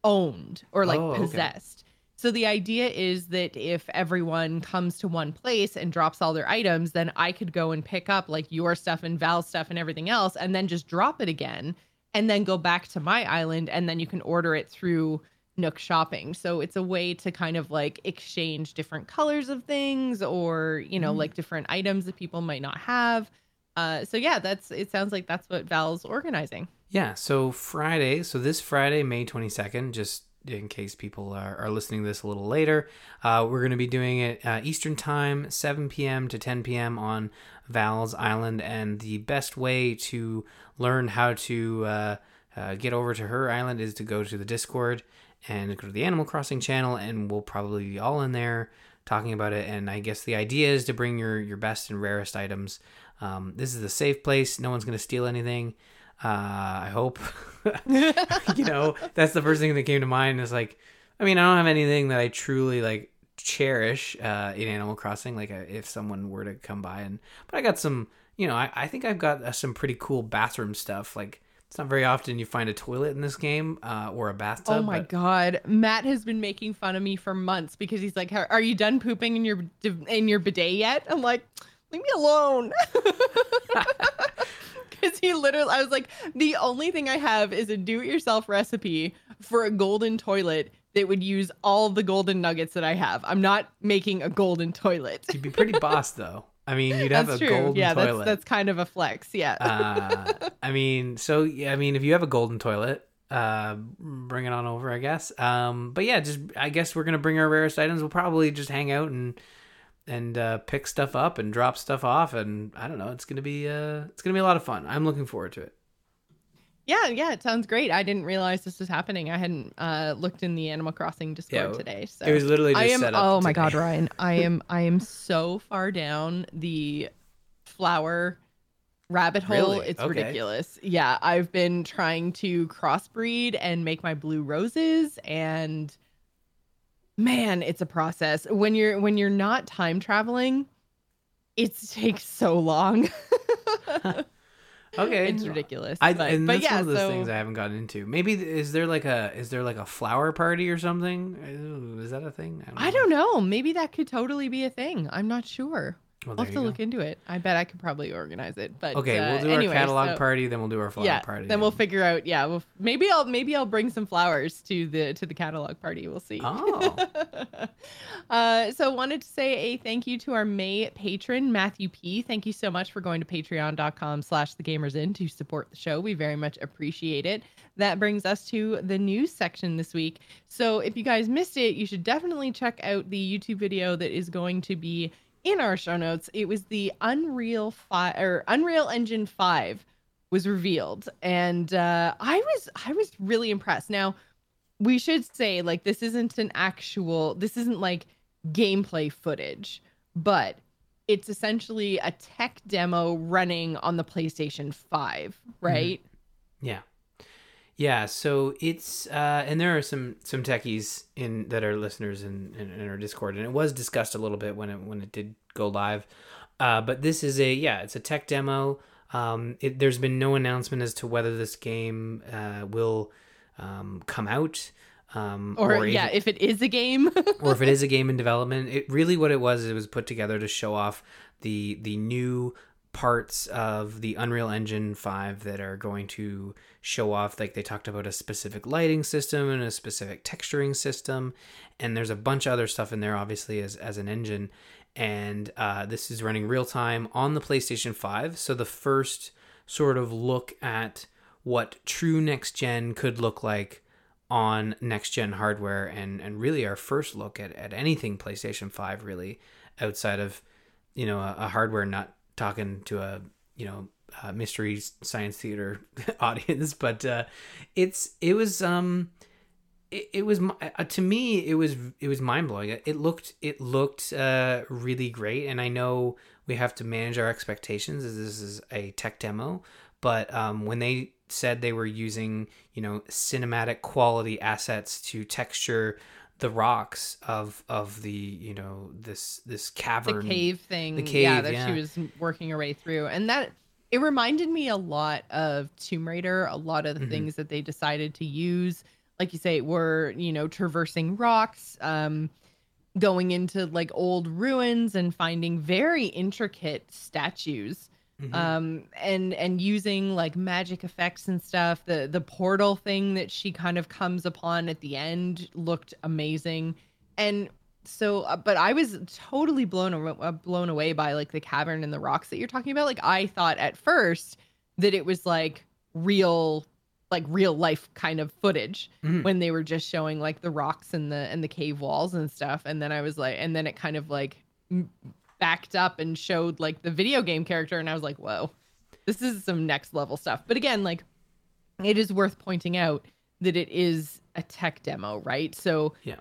owned or like Oh, okay. possessed. So the idea is that if everyone comes to one place and drops all their items, then I could go and pick up like your stuff and Val's stuff and everything else and then just drop it again and then go back to my island and then you can order it through Nook shopping. So it's a way to kind of like exchange different colors of things or, you know, Mm. like different items that people might not have. Uh, so yeah, that's it sounds like that's what Val's organizing. Yeah, so Friday, so this Friday, May 22nd, just in case people are, are listening to this a little later, uh, we're going to be doing it uh, Eastern Time, 7 p.m. to 10 p.m. on Val's Island. And the best way to learn how to uh, uh, get over to her island is to go to the Discord and go to the Animal Crossing channel, and we'll probably be all in there talking about it. And I guess the idea is to bring your, your best and rarest items. Um, this is a safe place, no one's going to steal anything. Uh, I hope. you know, that's the first thing that came to mind. Is like, I mean, I don't have anything that I truly like cherish uh, in Animal Crossing. Like, uh, if someone were to come by and, but I got some. You know, I, I think I've got uh, some pretty cool bathroom stuff. Like, It's not very often you find a toilet in this game uh, or a bathtub. Oh my but- god, Matt has been making fun of me for months because he's like, "Are you done pooping in your in your bidet yet?" I'm like, "Leave me alone." Because he literally, I was like, the only thing I have is a do-it-yourself recipe for a golden toilet that would use all the golden nuggets that I have. I'm not making a golden toilet. You'd be pretty boss though. I mean, you'd have That's a true. golden yeah, toilet. that's that's kind of a flex. Yeah. uh, I mean, so yeah, I mean, if you have a golden toilet, uh, bring it on over, I guess. Um, but yeah, just I guess we're gonna bring our rarest items. We'll probably just hang out and and uh, pick stuff up and drop stuff off, and I don't know. It's gonna be uh, it's gonna be a lot of fun. I'm looking forward to it. Yeah, yeah, it sounds great. I didn't realize this was happening. I hadn't uh, looked in the Animal Crossing Discord Yeah, today. So it was literally just I am. set up Oh my god, Ryan! I am. I am so far down the flower rabbit hole. Really? It's Okay. ridiculous. Yeah, I've been trying to crossbreed and make my blue roses, and man, it's a process. When you're when you're not time traveling, it takes so long. Okay, it's ridiculous. I but, and but that's yeah, one of those so things I haven't gotten into. Maybe is there like a is there like a flower party or something? Is that a thing? I don't know. Maybe that could totally be a thing. I'm not sure. Well, I'll have to look into it. I bet I could probably organize it. But Okay, uh, we'll do anyway, our catalog so- party, then we'll do our flower yeah, party. then we'll figure out. Yeah, we'll, maybe I'll maybe I'll bring some flowers to the to the catalog party. We'll see. Oh. uh, so wanted to say a thank you to our May patron Matthew P. Thank you so much for going to Patreon.com/slash The Gamers Inn to support the show. We very much appreciate it. That brings us to the news section this week. So if you guys missed it, you should definitely check out the YouTube video that is going to be in our show notes. It was the Unreal Five or Unreal Engine Five was revealed, and uh, I was I was really impressed. Now we should say like this isn't an actual this isn't like gameplay footage, but it's essentially a tech demo running on the PlayStation 5, right? Yeah. Yeah, so it's uh and there are some some techies in that are listeners in, in, in our Discord and it was discussed a little bit when it when it did go live. Uh but this is a yeah, it's a tech demo. Um it, there's been no announcement as to whether this game uh will um come out um Or, if yeah, it- if it is a game. or if it is a game in development. It really what it was. It was put together to show off the the new parts of the Unreal Engine 5 that are going to show off like they talked about a specific lighting system and a specific texturing system and there's a bunch of other stuff in there obviously as as an engine. And uh, this is running real time on the PlayStation 5 so the first sort of look at what true next gen could look like on next gen hardware and and really our first look at, at anything PlayStation 5 really outside of you know a, a hardware nut talking to a you know mystery science theater audience but uh it's it was um it, it was uh, to me it was it was mind-blowing. It, it looked it looked uh really great and i know we have to manage our expectations as this is a tech demo but um when they said they were using you know cinematic quality assets to texture the rocks of of the you know this this cavern the cave thing. The yeah, cave, that yeah. she was working her way through. And that it reminded me a lot of Tomb Raider, a lot of the Mhm. things that they decided to use. Like you say, were, you know, traversing rocks, um, going into like old ruins and finding very intricate statues Mhm. um and and using like magic effects and stuff the the portal thing that she kind of comes upon at the end looked amazing and so uh, but i was totally blown uh, blown away by like the cavern and the rocks that you're talking about like i thought at first that it was like real like real life kind of footage Mhm. when they were just showing like the rocks and the and the cave walls and stuff and then i was like and then it kind of like backed up and showed like the video game character and i was like whoa this is some next level stuff but again like it is worth pointing out that it is a tech demo right so Yeah.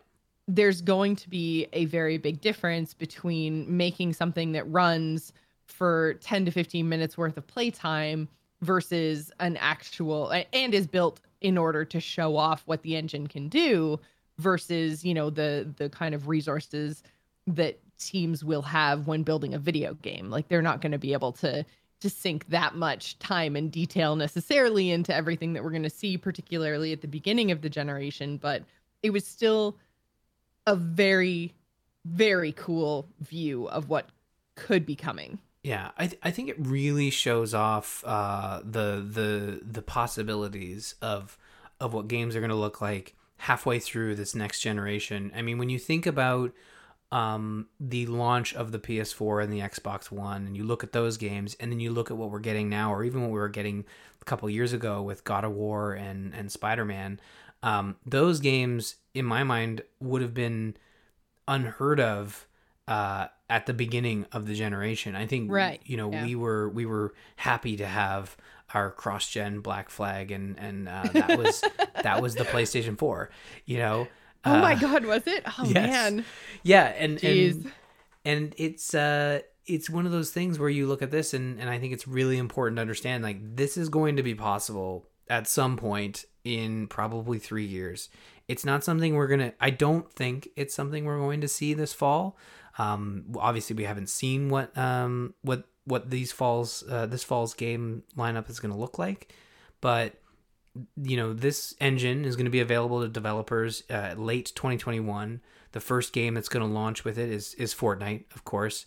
there's going to be a very big difference between making something that runs for 10 to 15 minutes worth of playtime versus an actual and is built in order to show off what the engine can do versus you know the the kind of resources that teams will have when building a video game like they're not going to be able to to sink that much time and detail necessarily into everything that we're going to see, particularly at the beginning of the generation, but it was still a very, very cool view of what could be coming. Yeah, I th- I think it really shows off uh, the the the possibilities of of what games are going to look like halfway through this next generation. I mean, when you think about um, the launch of the PS4 and the Xbox One, and you look at those games, and then you look at what we're getting now, or even what we were getting a couple years ago with God of War and and Spider Man, um, those games, in my mind, would have been unheard of uh, at the beginning of the generation. I think, right. you know, yeah. we were we were happy to have our cross gen Black Flag, and and uh, that was that was the PlayStation Four. You know. Oh my Uh, god, was it? Oh yes. man. yeah and and and it's uh it's one of those things where you look at this and and i think it's really important to understand like this is going to be possible at some point in probably three years it's not something we're gonna i don't think it's something we're going to see this fall um obviously we haven't seen what um what what these falls uh, this fall's game lineup is going to look like but you know this engine is going to be available to developers uh, late 2021 the first game that's going to launch with it is is fortnite of course.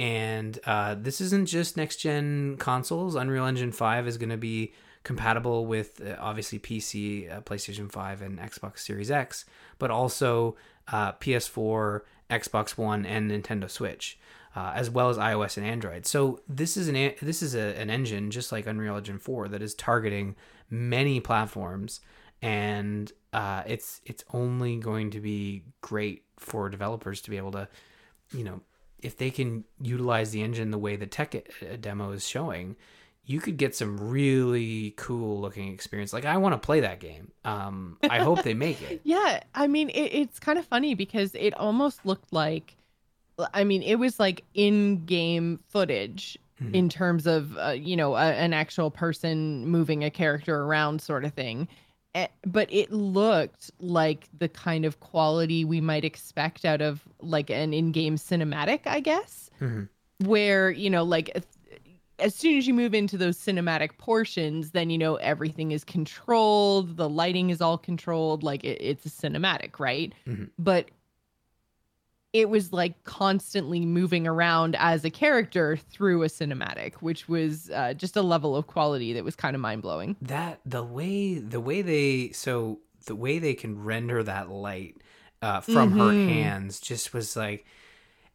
And uh, this isn't just next gen consoles. Unreal engine 5 is going to be compatible with uh, obviously pc uh, playstation 5 and xbox series x but also uh, ps4 xbox one and nintendo switch uh, as well as iOS and Android. So this is an this is a, an engine just like Unreal Engine 4 that is targeting many platforms, and uh, it's it's only going to be great for developers to be able to, you know, if they can utilize the engine the way the tech uh, demo is showing, you could get some really cool looking experience. Like I want to play that game. Um, I hope they make it. Yeah, I mean, it, it's kind of funny because it almost looked like, I mean, it was like in-game footage Mhm. in terms of, uh, you know, a, an actual person moving a character around, sort of thing. Eh, But it looked like the kind of quality we might expect out of like an in-game cinematic, I guess, Mhm. where you know, like. As soon as you move into those cinematic portions, then you know everything is controlled, the lighting is all controlled, like it, it's a cinematic, right? Mhm. But it was like constantly moving around as a character through a cinematic, which was uh, just a level of quality that was kind of mind blowing. that the way the way they so the way they can render that light uh, from her Mhm. hands just was like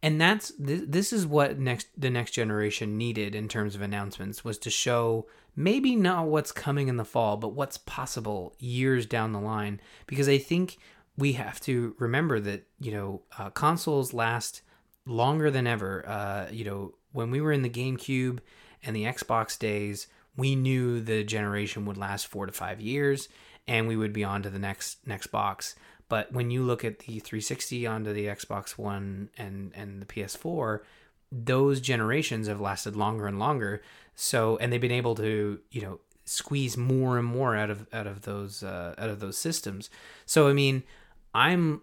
and that's th- this is what next the next generation needed in terms of announcements was to show maybe not what's coming in the fall but what's possible years down the line because i think we have to remember that you know uh, consoles last longer than ever uh, you know when we were in the gamecube and the xbox days we knew the generation would last four to five years and we would be on to the next next box but when you look at the 360 onto the Xbox One and and the PS4, those generations have lasted longer and longer. So and they've been able to you know squeeze more and more out of out of those uh, out of those systems. So I mean, I'm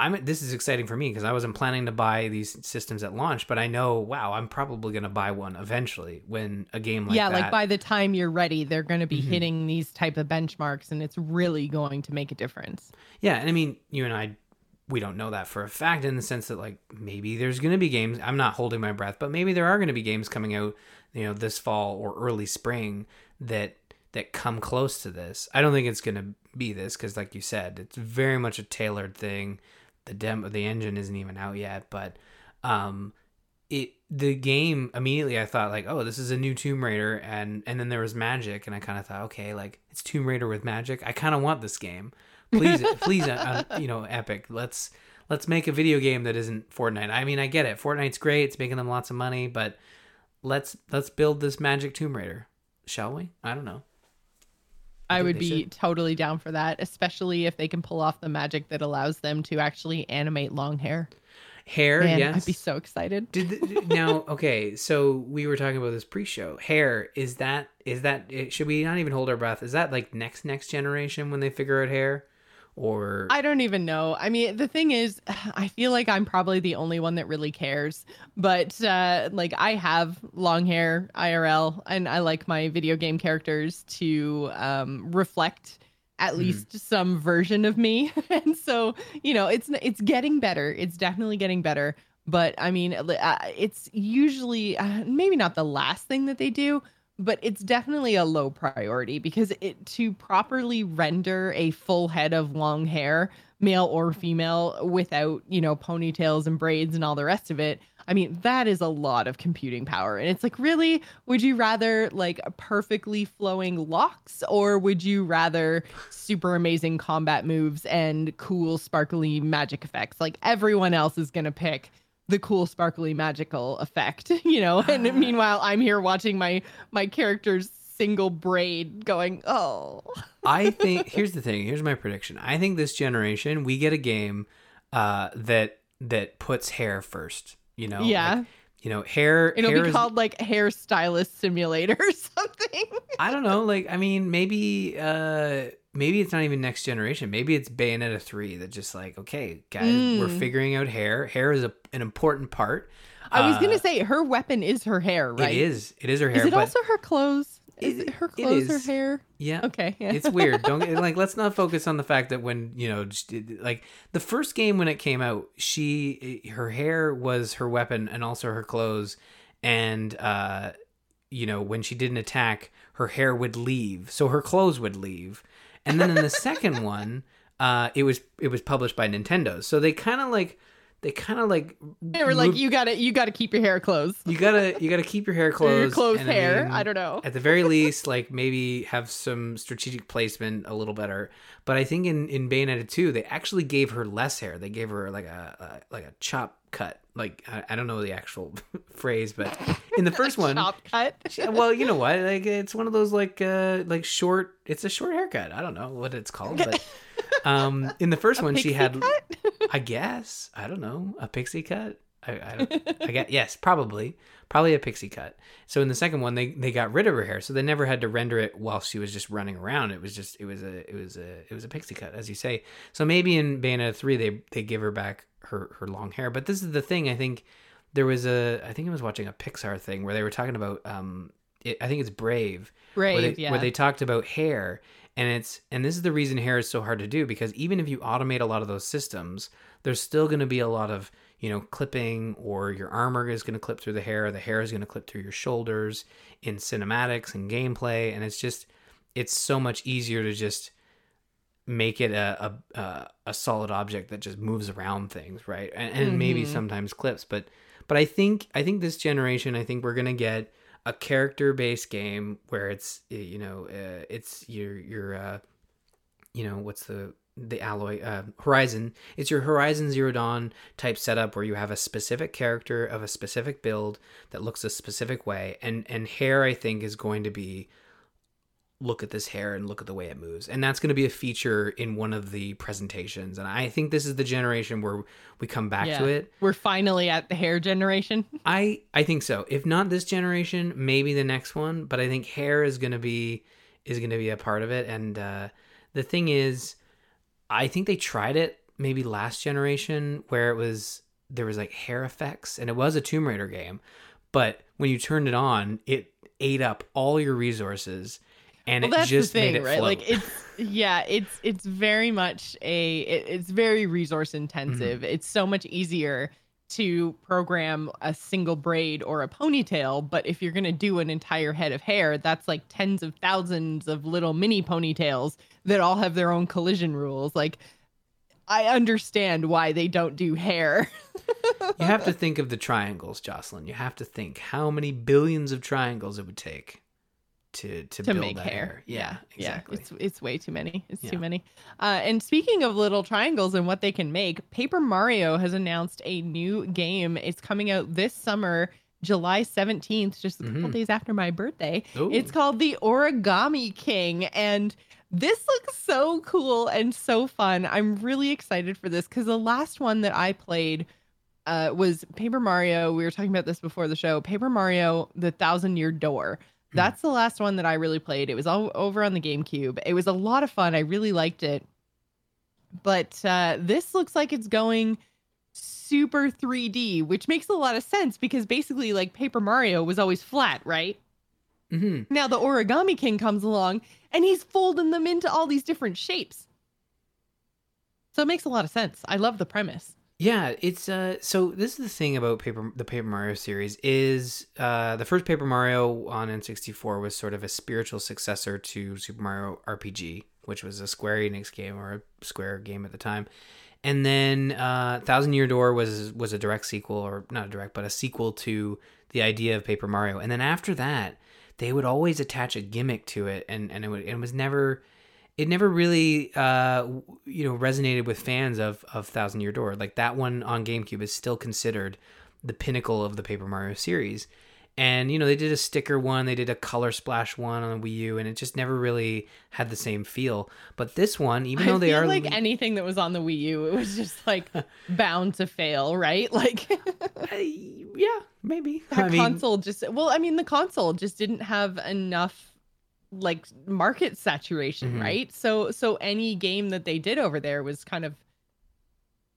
I'm this is exciting for me because I wasn't planning to buy these systems at launch, but I know wow I'm probably gonna buy one eventually when a game like yeah, that. like by the time you're ready, they're going to be Mhm. hitting these type of benchmarks, and it's really going to make a difference. Yeah, and I mean, you and I, we don't know that for a fact in the sense that like maybe there's going to be games. I'm not holding my breath, but maybe there are going to be games coming out, you know, this fall or early spring that that come close to this. I don't think it's going to be this because, like you said, it's very much a tailored thing. The demo, the engine isn't even out yet, but um, it the game immediately I thought like, oh, this is a new Tomb Raider, and and then there was magic, and I kind of thought, okay, like it's Tomb Raider with magic. I kind of want this game please please uh, uh, you know epic let's let's make a video game that isn't fortnite i mean i get it fortnite's great it's making them lots of money but let's let's build this magic tomb raider shall we i don't know I would be should. totally down for that, especially if they can pull off the magic that allows them to actually animate long hair. hair Man, yes I'd be so excited. did the, now okay so we were talking about this pre-show hair is that is that should we not even hold our breath is that like next next generation when they figure out hair or I don't even know. I mean, the thing is, I feel like I'm probably the only one that really cares. But uh, like, I have long hair IRL, and I like my video game characters to um, reflect at Mhm. least some version of me. and so, you know, it's it's getting better. It's definitely getting better. But I mean, uh, it's usually uh, maybe not the last thing that they do, but it's definitely a low priority because it to properly render a full head of long hair male or female without you know ponytails and braids and all the rest of it i mean that is a lot of computing power. And it's like really? Would you rather like perfectly flowing locks or would you rather super amazing combat moves and cool sparkly magic effects? Like everyone else is going to pick the cool sparkly magical effect you know and Ah. meanwhile i'm here watching my my character's single braid going oh I think here's the thing. Here's my prediction. I think this generation we get a game uh, that that puts hair first. You know, yeah Like, you know, hair. it'll hair be is- called like hairstylist simulator or something I don't know. Like, I mean, maybe, uh, maybe it's not even next generation. Maybe it's Bayonetta three that just like, okay, guys, we're Mm. figuring out hair. Hair is a, an important part. i was gonna Uh, say her weapon is her hair right It is. It is her hair. is it also her clothes is It- it her it clothes her hair yeah, okay yeah. it's weird. Don't like let's not focus on the fact that when you know just, like the first game when it came out, she her hair was her weapon and also her clothes, and uh, you know when she didn't attack, her hair would leave, so her clothes would leave, and then in the second one, uh, it was it was published by Nintendo, so they kind of like they kind of like they were like moved- you gotta you gotta keep your hair closed you gotta you gotta keep your hair closed, your clothes and I hair mean, i don't know at the very least, like maybe have some strategic placement a little better. But I think in in Bayonetta two, they actually gave her less hair. They gave her like a, a like a chop cut. Like I, I don't know the actual phrase, but in the first one, Chop cut she- well, you know what? Like it's one of those like uh like short. It's a short haircut. I don't know what it's called, but um in the first A one she had cut? I guess I don't know a pixie cut. I, I, don't, I guess yes, probably probably a pixie cut. So in the second one, they they got rid of her hair, so they never had to render it while she was just running around. It was just it was a it was a it was a pixie cut, as you say. So maybe in Bayonetta three, they they give her back her her long hair. But this is the thing. I think there was a I think I was watching a Pixar thing where they were talking about um it, I think it's Brave brave where they, yeah where they talked about hair and it's and this is the reason hair is so hard to do because even if you automate a lot of those systems there's still going to be a lot of you know clipping or your armor is going to clip through the hair the hair is going to clip through your shoulders in cinematics and gameplay and it's just it's so much easier to just make it a a, a, solid object that just moves around things right? And, and maybe Mhm. sometimes clips but but i think i think this generation i think we're going to get a character based game where it's you know uh, it's your your uh you know what's the the Aloy uh, horizon. It's your horizon zero dawn type setup where you have a specific character of a specific build that looks a specific way. And and hair i think is going to be look at this hair and look at the way it moves and that's going to be a feature in one of the presentations and i think this is the generation where we come back Yeah. to it we're finally at the hair generation I I think so. If not this generation, maybe the next one. But I think hair is gonna be is gonna be a part of it. And uh, the thing is, I think they tried it maybe last generation where it was there was like hair effects, and it was a Tomb Raider game. But when you turned it on, it ate up all your resources, and well it that's just the thing made it right float. like it's yeah it's it's very much a it, it's very resource intensive Mm-hmm. it's so much easier to program a single braid or a ponytail but if you're going to do an entire head of hair that's like tens of thousands of little mini ponytails that all have their own collision rules like i understand why they don't do hair you have to think of the triangles, Jocelyn. You have to think how many billions of triangles it would take to to, to build make that hair. Yeah, exactly. Yeah, it's it's way too many. It's Yeah. too many. Uh, and speaking of little triangles and what they can make, Paper Mario has announced a new game. It's coming out this summer, July 17th, just a couple Mhm. days after my birthday. Ooh. It's called the Origami King and this looks so cool and so fun. I'm really excited for this cuz the last one that I played uh, was Paper Mario. We were talking about this before the show. Paper Mario: The Thousand Year Door. Hmm. That's the last one that I really played. It was all over on the GameCube. It was a lot of fun. I really liked it. but uh, this looks like it's going super 3D, which makes a lot of sense because basically, like Paper Mario was always flat, right? Mm-hmm. Now the Origami King comes along and he's folding them into all these different shapes. So it makes a lot of sense. I love the premise. Yeah, it's uh so this is the thing about Paper the Paper Mario series is uh the first Paper Mario on N64 was sort of a spiritual successor to Super Mario RPG, which was a Square Enix game or a Square game at the time. And then uh Thousand Year Door was was a direct sequel or not a direct but a sequel to the idea of Paper Mario. And then after that, they would always attach a gimmick to it and and it, would, it was never it never really uh, you know resonated with fans of of Thousand Year Door. Like that one on GameCube is still considered the pinnacle of the Paper Mario series. And you know they did a sticker one, they did a color splash one on the Wii U, and it just never really had the same feel. But this one, even though I they feel are like anything that was on the Wii U, it was just like bound to fail, right? Like Uh, yeah, maybe. that I mean, console just well, I mean the console just didn't have enough like market saturation, Mhm. right? So so any game that they did over there was kind of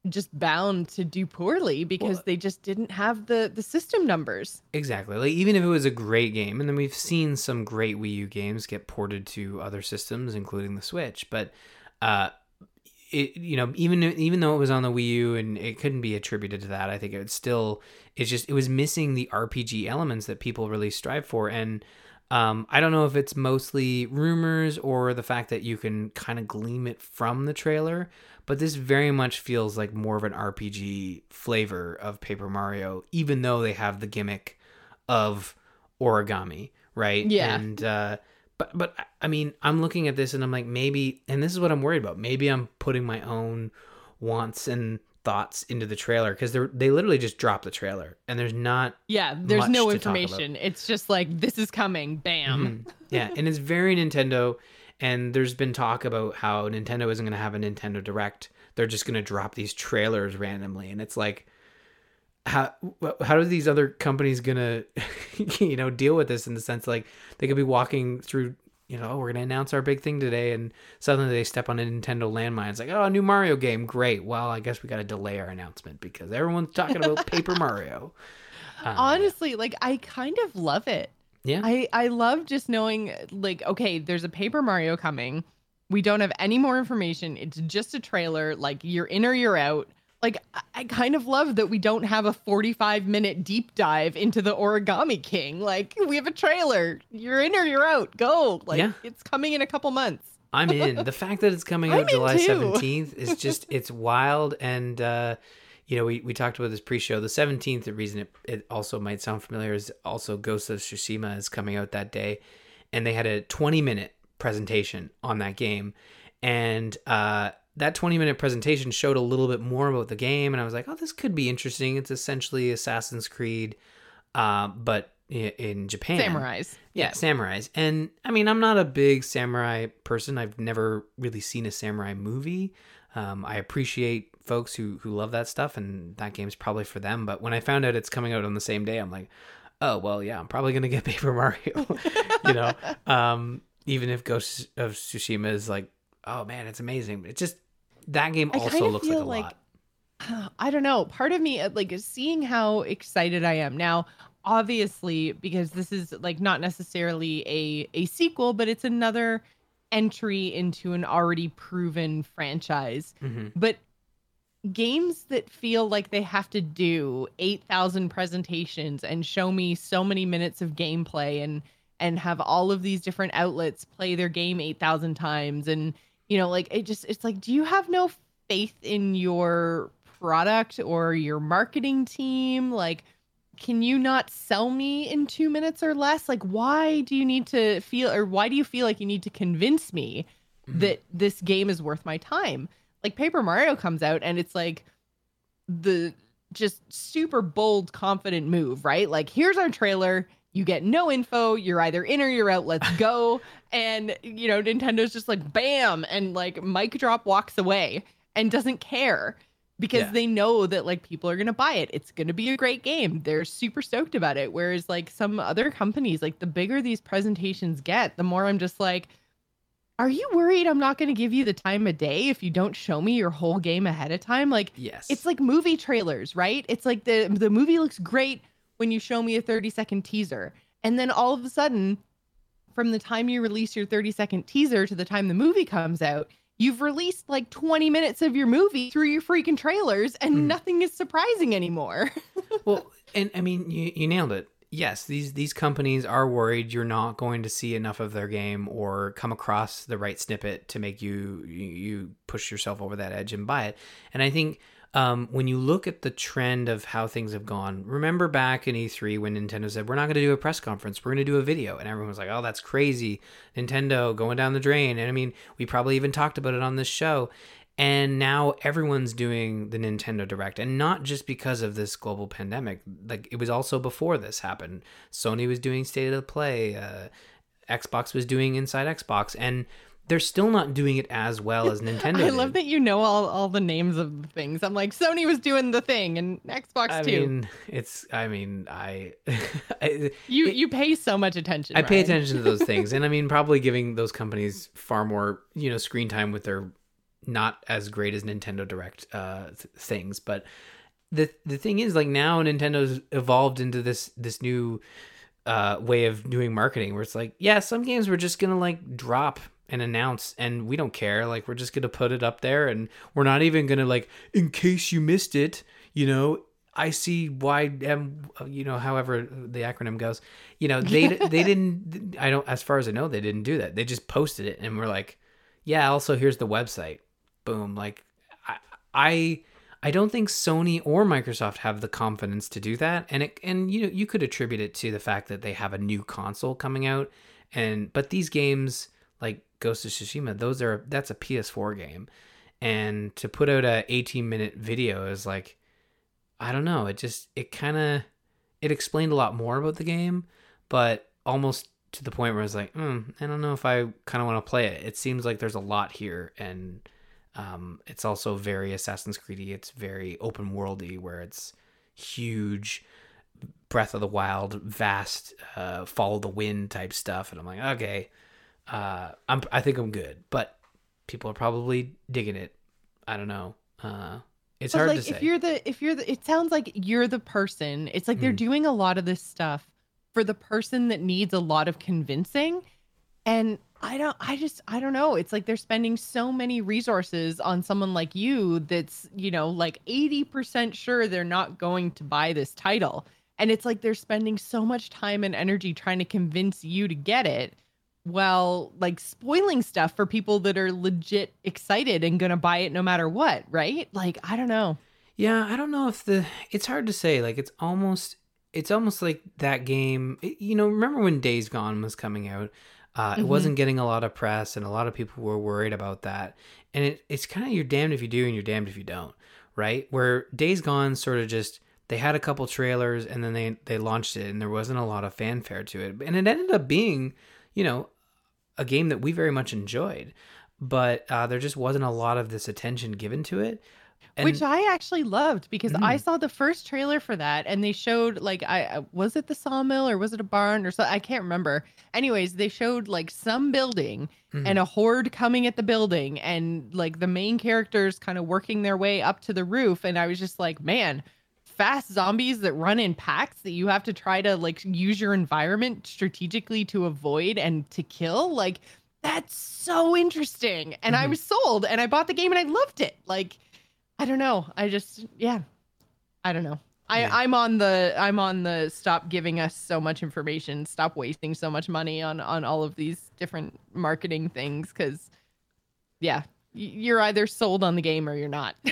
just bound to do poorly because Well- they just didn't have the the system numbers. Exactly. Like even if it was a great game, and then we've seen some great Wii U games get ported to other systems, including the Switch. But uh, it you know even even though it was on the Wii U and it couldn't be attributed to that, I think it would still it's just it was missing the RPG elements that people really strive for. And um, I don't know if it's mostly rumors or the fact that you can kind of glean it from the trailer, but this very much feels like more of an RPG flavor of Paper Mario, even though they have the gimmick of origami, right? Yeah. And uh, but but I mean, I'm looking at this and I'm like, maybe, and this is what I'm worried about. Maybe I'm putting my own wants and thoughts into the trailer because they're they literally just drop the trailer and there's not Yeah, there's no information. It's just like this is coming, bam. Mhm. yeah, and it's very Nintendo. And there's been talk about how Nintendo isn't going to have a Nintendo Direct. They're just going to drop these trailers randomly, and it's like, how how are these other companies going to, you know, deal with this in the sense like they could be walking through, you know, we're going to announce our big thing today, and suddenly they step on a Nintendo landmine. It's like, oh, a new Mario game, great. Well, I guess we got to delay our announcement because everyone's talking about Paper Mario. Um, Honestly, like I kind of love it. yeah, I I love just knowing like okay, there's a Paper Mario coming. We don't have any more information. It's just a trailer. Like you're in or you're out. Like I- kind of love that we don't have a 45 minute deep dive into the Origami King. Like we have a trailer. You're in or you're out. Go. Like Yeah. it's coming in a couple months. I'm in. The fact that it's coming out July too. seventeenth is just it's wild and uh you know, we, we talked about this pre-show. The seventeenth, the reason it, it also might sound familiar is also Ghost of Tsushima is coming out that day, and they had a twenty minute presentation on that game, and uh, that twenty minute presentation showed a little bit more about the game, and I was like, oh, this could be interesting. It's essentially Assassin's Creed, uh, but in Japan Samurais. yeah, samurais. And I mean, I'm not a big samurai person. I've never really seen a samurai movie. Um, I appreciate folks who who love that stuff, and that game's probably for them. But when I found out it's coming out on the same day, I'm like, oh well, yeah, I'm probably gonna get Paper Mario. you know, um, even if Ghost of Tsushima is like, oh man, it's amazing. It's just that game also looks like a like- lot. I don't know. Part of me, uh, like, is seeing how excited I am now. Obviously, because this is like not necessarily a a sequel, but it's another entry into an already proven franchise. hmm But games that feel like they have to do 8000 presentations and show me so many minutes of gameplay and and have all of these different outlets play their game 8000 times and you know like it just it's like do you have no faith in your product or your marketing team like can you not sell me in 2 minutes or less like why do you need to feel or why do you feel like you need to convince me Mhm. that this game is worth my time like Paper Mario comes out and it's like the just super bold, confident move, right? Like, here's our trailer. You get no info. You're either in or you're out. Let's go. and, you know, Nintendo's just like, bam. And like, mic drop walks away and doesn't care because Yeah. they know that like people are going to buy it. It's going to be a great game. They're super stoked about it. Whereas like some other companies, like the bigger these presentations get, the more I'm just like, are you worried I'm not going to give you the time of day if you don't show me your whole game ahead of time? Like, yes, it's like movie trailers, right? It's like the the movie looks great when you show me a 30 second teaser, and then all of a sudden, from the time you release your 30 second teaser to the time the movie comes out, you've released like 20 minutes of your movie through your freaking trailers, and mm. nothing is surprising anymore. well, and I mean, you you nailed it yes, these these companies are worried you're not going to see enough of their game or come across the right snippet to make you you push yourself over that edge and buy it. And I think um, when you look at the trend of how things have gone, remember back in E3 when Nintendo said, We're not going to do a press conference, we're going to do a video. And everyone was like, Oh, that's crazy. Nintendo going down the drain. And I mean, we probably even talked about it on this show and now everyone's doing the Nintendo Direct and not just because of this global pandemic like it was also before this happened Sony was doing state of the play uh, Xbox was doing inside Xbox and they're still not doing it as well as Nintendo. I did. love that you know all, all the names of the things. I'm like Sony was doing the thing and Xbox I too. Mean, it's I mean I, I you you pay so much attention. I pay attention to those things, and I mean probably giving those companies far more you know screen time with their not as great as Nintendo Direct uh, things, but the the thing is like now Nintendo's evolved into this this new uh, way of doing marketing where it's like yeah some games we're just gonna like drop and announce and we don't care. Like we're just gonna put it up there and we're not even gonna like in case you missed it you know I see why M you know however the acronym goes you know they they didn't I don't as far as I know they didn't do that. They just posted it and we're like yeah also here's the website. Boom. Like I, I I don't think Sony or Microsoft have the confidence to do that and it and you know you could attribute it to the fact that they have a new console coming out and but these games like Ghost of Tsushima those are that's a PS4 game and to put out a 18 minute video is like I don't know it just it kind of it explained a lot more about the game but almost to the point where I was like, mm, I don't know if I kind of want to play it. It seems like there's a lot here, and um, it's also very Assassin's Creedy. It's very open worldy, where it's huge, Breath of the Wild, vast, uh, follow the wind type stuff. And I'm like, okay, uh, I'm I think I'm good, but people are probably digging it. I don't know. Uh, it's but hard like, to say. If you're the if you're the, it sounds like you're the person. It's like they're mm. doing a lot of this stuff for the person that needs a lot of convincing, and I don't I just I don't know. It's like they're spending so many resources on someone like you that's, you know, like 80% sure they're not going to buy this title. And it's like they're spending so much time and energy trying to convince you to get it while like spoiling stuff for people that are legit excited and going to buy it no matter what, right? Like I don't know. Yeah, I don't know if the it's hard to say. Like it's almost it's almost like that game. You know, remember when Days Gone was coming out? Uh, mm-hmm. It wasn't getting a lot of press, and a lot of people were worried about that. And it, it's kind of you're damned if you do and you're damned if you don't, right? Where Days Gone sort of just they had a couple trailers and then they they launched it, and there wasn't a lot of fanfare to it, and it ended up being, you know, a game that we very much enjoyed, but uh, there just wasn't a lot of this attention given to it. And, Which I actually loved because mm. I saw the first trailer for that and they showed like I was it the sawmill or was it a barn or so I can't remember. Anyways, they showed like some building mm. and a horde coming at the building and like the main characters kind of working their way up to the roof and I was just like, man, fast zombies that run in packs that you have to try to like use your environment strategically to avoid and to kill like that's so interesting and mm-hmm. i was sold and i bought the game and i loved it like I don't know. I just yeah. I don't know. I, yeah. I'm on the I'm on the stop giving us so much information, stop wasting so much money on on all of these different marketing things because yeah, you're either sold on the game or you're not.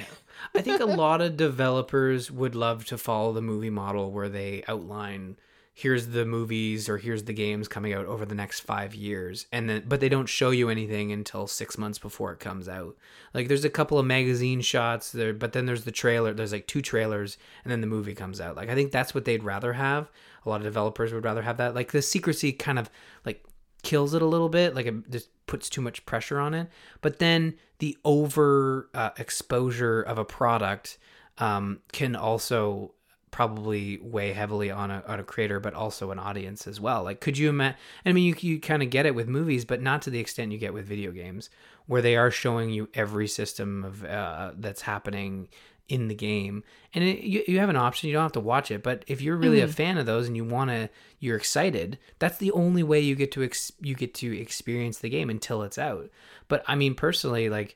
I think a lot of developers would love to follow the movie model where they outline here's the movies or here's the games coming out over the next five years and then but they don't show you anything until six months before it comes out. Like there's a couple of magazine shots there but then there's the trailer there's like two trailers and then the movie comes out. Like i think that's what they'd rather have. A lot of developers would rather have that. Like the secrecy kind of like kills it a little bit like it just puts too much pressure on it but then the over uh, exposure of a product um, can also probably weigh heavily on a on a creator, but also an audience as well. Like, could you imagine? I mean, you you kind of get it with movies, but not to the extent you get with video games, where they are showing you every system of uh, that's happening in the game and it, you, you have an option you don't have to watch it but if you're really mm-hmm. a fan of those and you want to you're excited that's the only way you get to ex, you get to experience the game until it's out but i mean personally like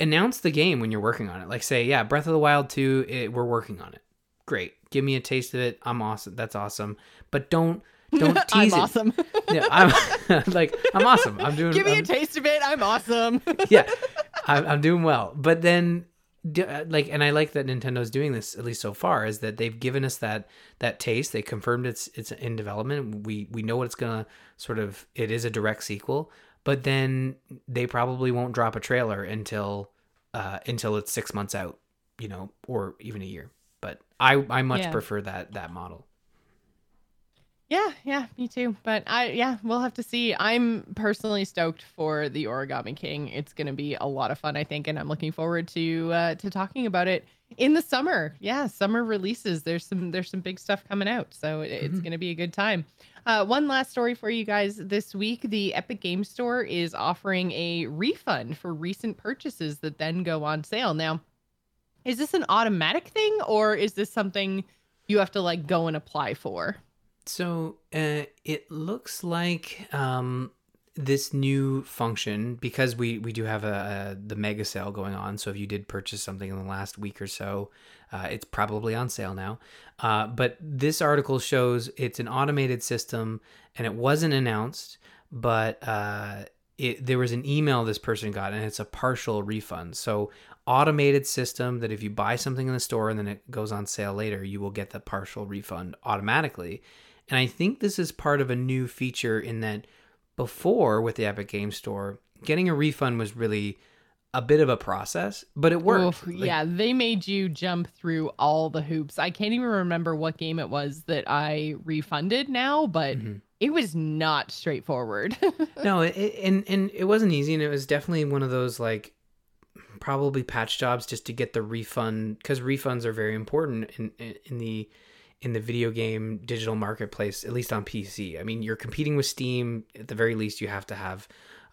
announce the game when you're working on it like say yeah breath of the wild 2 it, we're working on it great give me a taste of it i'm awesome that's awesome but don't don't tease I'm it. awesome. yeah, I'm like I'm awesome. I'm doing. Give me I'm, a taste of it. I'm awesome. yeah, I'm, I'm doing well. But then like and i like that nintendo's doing this at least so far is that they've given us that that taste. They confirmed it's it's in development. We we know what it's gonna sort of it is a direct sequel but then they probably won't drop a trailer until uh until it's six months out you know or even a year. But i i much yeah. prefer that that model yeah, yeah, me too. But I yeah, we'll have to see. I'm personally stoked for the Origami King. It's going to be a lot of fun, I think, and I'm looking forward to uh to talking about it in the summer. Yeah, summer releases. There's some there's some big stuff coming out, so it, it's mm-hmm. going to be a good time. Uh, one last story for you guys this week: the Epic Game Store is offering a refund for recent purchases that then go on sale. Now, is this an automatic thing, or is this something you have to like go and apply for? So uh, it looks like um, this new function because we we do have a, a, the mega sale going on. So if you did purchase something in the last week or so, uh, it's probably on sale now. Uh, but this article shows it's an automated system, and it wasn't announced, but uh, it, there was an email this person got, and it's a partial refund. So automated system that if you buy something in the store and then it goes on sale later, you will get the partial refund automatically. And I think this is part of a new feature in that before with the Epic Game Store, getting a refund was really a bit of a process, but it worked. like, yeah, they made you jump through all the hoops. I can't even remember what game it was that I refunded now, but mm-hmm. it was not straightforward. no, it, and and it wasn't easy, and it was definitely one of those like probably patch jobs just to get the refund because refunds are very important in in the in the video game digital marketplace, at least on PC. I mean, you're competing with Steam. At the very least, you have to have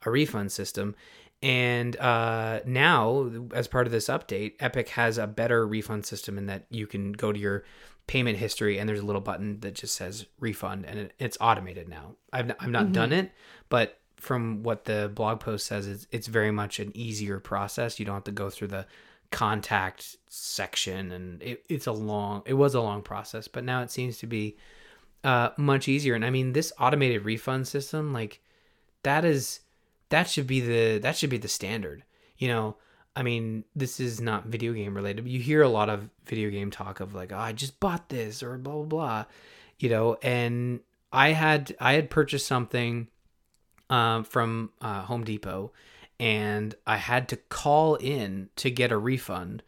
a refund system. And uh, now, as part of this update, Epic has a better refund system in that you can go to your payment history and there's a little button that just says refund and it, it's automated now. I've, I've not mm-hmm. done it, but from what the blog post says, it's, it's very much an easier process. You don't have to go through the contact section and it, it's a long it was a long process but now it seems to be uh much easier. And i mean this automated refund system like that is that should be the that should be the standard. You know i mean this is not video game related you hear a lot of video game talk of like oh, i just bought this or blah blah blah you know and i had i had purchased something um, from uh, home depot and I had to call in to get a refund.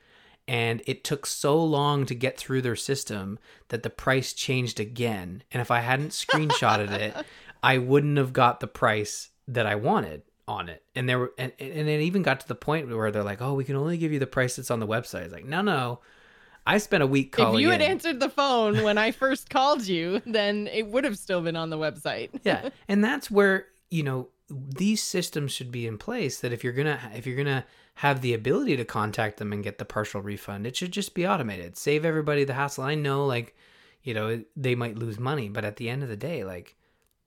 And it took so long to get through their system that the price changed again. And if I hadn't screenshotted it, I wouldn't have got the price that I wanted on it. And there were, and, and it even got to the point where they're like, "Oh, we can only give you the price that's on the website." It's like, no, no. I spent a week calling. If you had in. answered the phone when I first called you, then it would have still been on the website. yeah, and that's where you know these systems should be in place that if you're gonna if you're gonna have the ability to contact them and get the partial refund it should just be automated. Save everybody the hassle. I know like you know they might lose money but at the end of the day like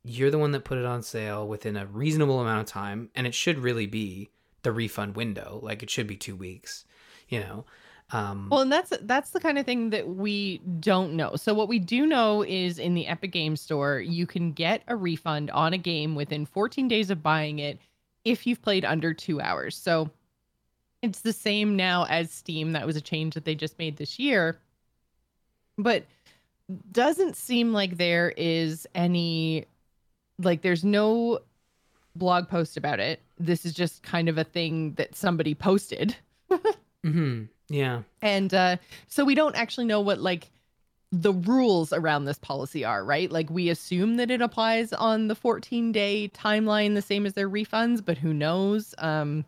you're the one that put it on sale within a reasonable amount of time and it should really be the refund window. Like it should be two weeks you know um, well, and that's that's the kind of thing that we don't know. So what we do know is in the Epic Game Store, you can get a refund on a game within 14 days of buying it if you've played under two hours. So it's the same now as Steam. That was a change that they just made this year, but doesn't seem like there is any like there's no blog post about it. This is just kind of a thing that somebody posted. mm-hmm. Yeah. And uh, so we don't actually know what like the rules around this policy are, right? Like we assume that it applies on the 14 day timeline, the same as their refunds, but who knows? Um,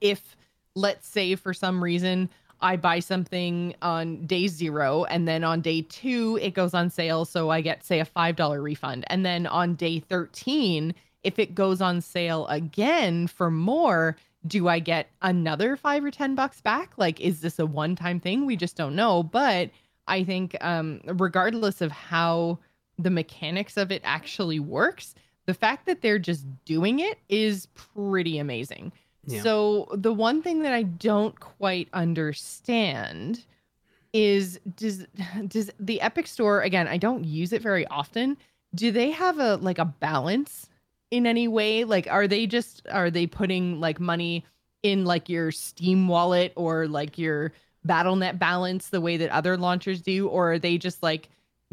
if let's say for some reason I buy something on day zero, and then on day two, it goes on sale. So I get, say, a $5 refund. And then on day 13, if it goes on sale again for more, do I get another five or 10 bucks back? Like, is this a one time thing? We just don't know. But I think, um, regardless of how the mechanics of it actually works, the fact that they're just doing it is pretty amazing. Yeah. So the one thing that I don't quite understand is does does the Epic Store again, I don't use it very often. Do they have a like a balance in any way? Like are they just are they putting like money in like your Steam wallet or like your Battle.net balance the way that other launchers do or are they just like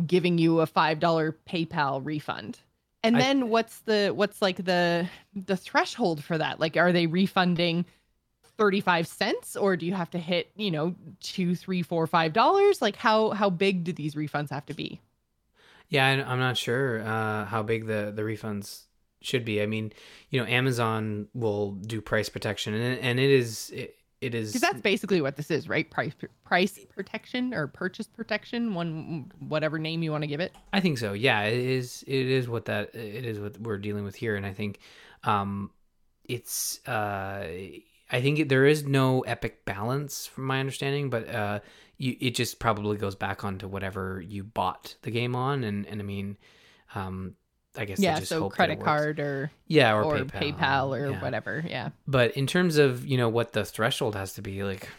giving you a $5 PayPal refund? And I- then what's the what's like the the threshold for that? Like are they refunding 35 cents or do you have to hit, you know, two, three, four, five dollars? Like how how big do these refunds have to be? Yeah, I, I'm not sure uh, how big the the refunds should be. I mean, you know, Amazon will do price protection, and and it is it, it is Because that's basically what this is, right? Price price protection or purchase protection, one whatever name you want to give it. I think so. Yeah, it is. It is what that. It is what we're dealing with here, and I think, um, it's. Uh, I think it, there is no epic balance, from my understanding, but uh, you it just probably goes back onto whatever you bought the game on, and and I mean, um, I guess yeah, just so hope that it credit card or yeah, or, or, PayPal, PayPal, or yeah. whatever. Yeah. But in terms of you know what the threshold has to be, like,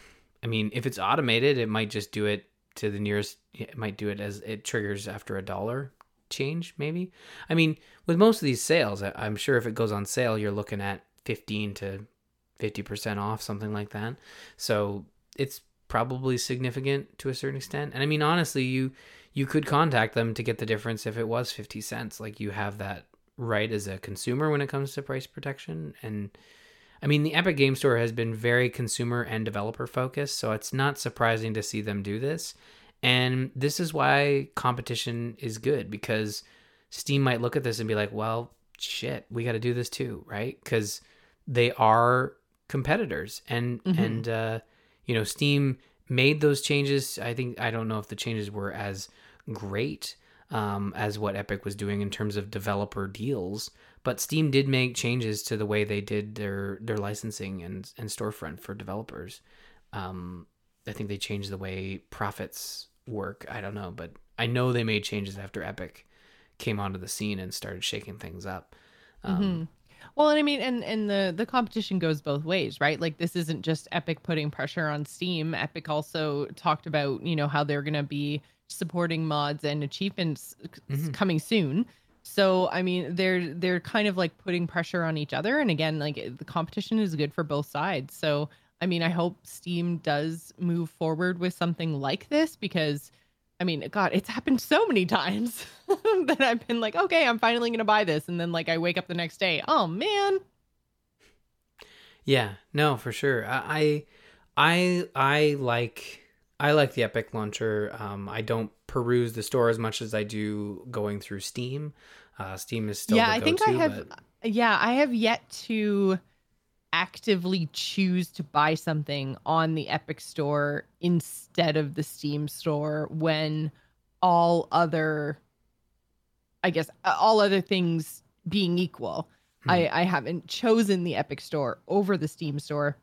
I mean, if it's automated, it might just do it to the nearest. It might do it as it triggers after a dollar change, maybe. I mean, with most of these sales, I- I'm sure if it goes on sale, you're looking at fifteen to fifty percent off, something like that. So it's probably significant to a certain extent. And I mean, honestly, you you could contact them to get the difference if it was fifty cents. Like you have that right as a consumer when it comes to price protection and I mean, the Epic Game Store has been very consumer and developer focused, so it's not surprising to see them do this. And this is why competition is good because Steam might look at this and be like, well, shit, we got to do this too, right? Because they are competitors. And, Mhm. and, uh, you know, Steam made those changes. I think, I don't know if the changes were as great um, as what Epic was doing in terms of developer deals. But Steam did make changes to the way they did their their licensing and and storefront for developers. Um, I think they changed the way profits work. I don't know, but I know they made changes after Epic came onto the scene and started shaking things up. Um, Mhm. Well, and I mean, and and the the competition goes both ways, right? Like this isn't just Epic putting pressure on Steam. Epic also talked about you know how they're going to be supporting mods and achievements Mhm. coming soon. So I mean, they're they're kind of like putting pressure on each other, and again, like the competition is good for both sides. So I mean, I hope Steam does move forward with something like this because. I mean, God, it's happened so many times that I've been like, okay, I'm finally gonna buy this, and then like I wake up the next day, oh man, Yeah, no, for sure. I, I, I like, I like the Epic launcher. Um, I don't peruse the store as much as I do going through Steam. Uh, Steam is still yeah, the I think I have. but- Yeah, I have yet to actively choose to buy something on the Epic Store instead of the Steam Store when all other, I guess, uh, all other things being equal. I, I haven't chosen the Epic Store over the Steam Store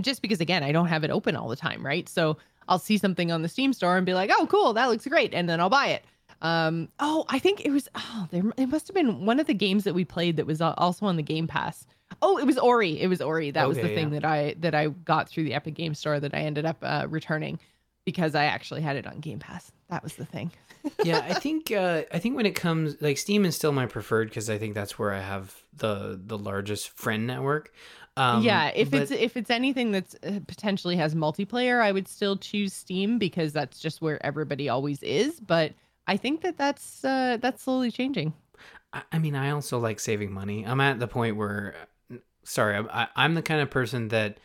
just because, again, I don't have it open all the time, right? So I'll see something on the Steam Store and be like, oh, cool, that looks great. And then I'll buy it. Um, oh, I think it was, oh, there, it must have been one of the games that we played that was also on the Game Pass. Oh, it was Ori. It was Ori. That was the thing yeah. that I that I got through the Epic Game Store that I ended up uh, returning because I actually had it on Game Pass. That was the thing. yeah, I think uh, I think when it comes like Steam is still my preferred because I think that's where I have the the largest friend network. Um, yeah, if but- it's if it's anything that's uh, potentially has multiplayer, I would still choose Steam because that's just where everybody always is. But I think that that's uh, that's slowly changing. I, I mean, I also like saving money. I'm at the point where, sorry, I'm, I, I'm the kind of person that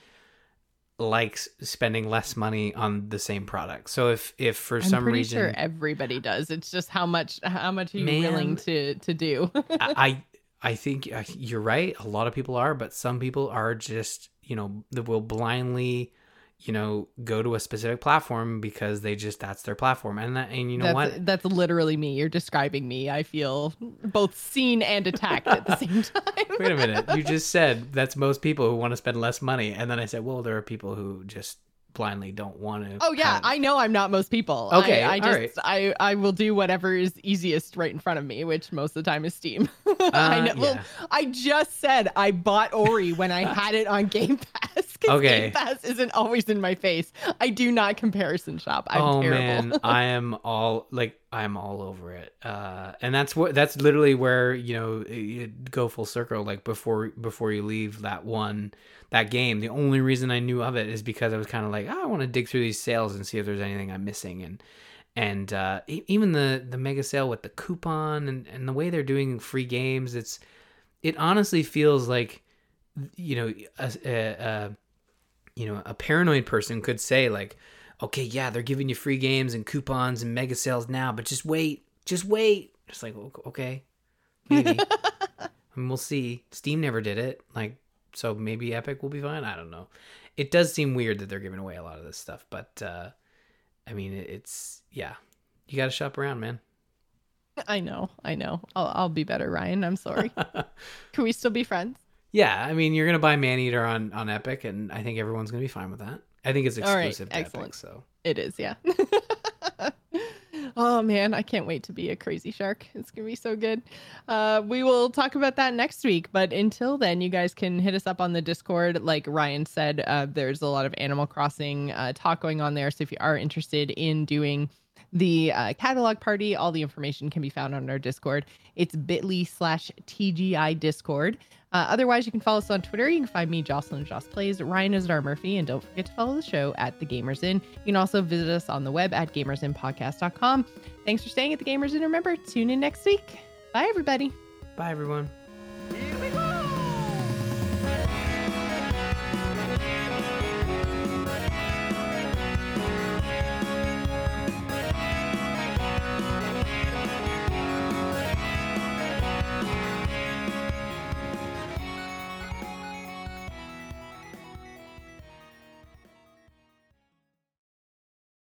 likes spending less money on the same product. So if if for I'm some pretty reason sure everybody does. It's just how much how much are you Man. willing to to do? I I I think uh, you're right. A lot of people are, but some people are just you know that will blindly you know, go to a specific platform because they just that's their platform. And that, and you know that's, what? That's literally me. You're describing me. I feel both seen and attacked at the same time. Wait a minute. You just said that's most people who want to spend less money, and then I said, well, there are people who just blindly don't want to. Oh yeah, have- I know I'm not most people. Okay, I, I just right. I I will do whatever is easiest right in front of me, which most of the time is Steam. I Uh, know. Well. I just said I bought Ori when I had it on Game Pass. Okay. Game Pass isn't always in my face. I do not comparison shop. I'm oh terrible. man, I am all like I'm all over it. Uh, and that's what that's literally where you know you go full circle. Like before before you leave that one that game, the only reason I knew of it is because I was kind of like, oh, I want to dig through these sales and see if there's anything I'm missing. And and uh, even the the mega sale with the coupon and and the way they're doing free games, it's it honestly feels like you know a, a, a you know a paranoid person could say like okay yeah they're giving you free games and coupons and mega sales now but just wait just wait just like okay maybe I mean, we'll see steam never did it like so maybe epic will be fine i don't know it does seem weird that they're giving away a lot of this stuff but uh i mean it's yeah you gotta shop around man I know. I know. I'll I'll be better, Ryan. I'm sorry. Can we still be friends? yeah i mean you're gonna buy maneater on on epic and i think everyone's gonna be fine with that i think it's All right, exclusive to excellent. epic so It is, yeah. oh man, I can't wait to be a crazy shark. It's gonna be so good. Uh, we will talk about that next week. But until then, you guys can hit us up on the Discord. Like Ryan said, uh, there's a lot of Animal Crossing uh, talk going on there. So if you are interested in doing the uh, catalog party, all the information can be found on our Discord. It's bit.ly slash TGI Discord. Uh, otherwise, you can follow us on Twitter. You can find me, Jocelyn Joss Plays. Ryan is our Murphy. And don't forget to follow the show at The Gamers Inn. You can also visit us on the web at gamersinnpodcast.com. Thanks for staying at The Gamers Inn. Remember, tune in next week. Bye, everybody. bye everyone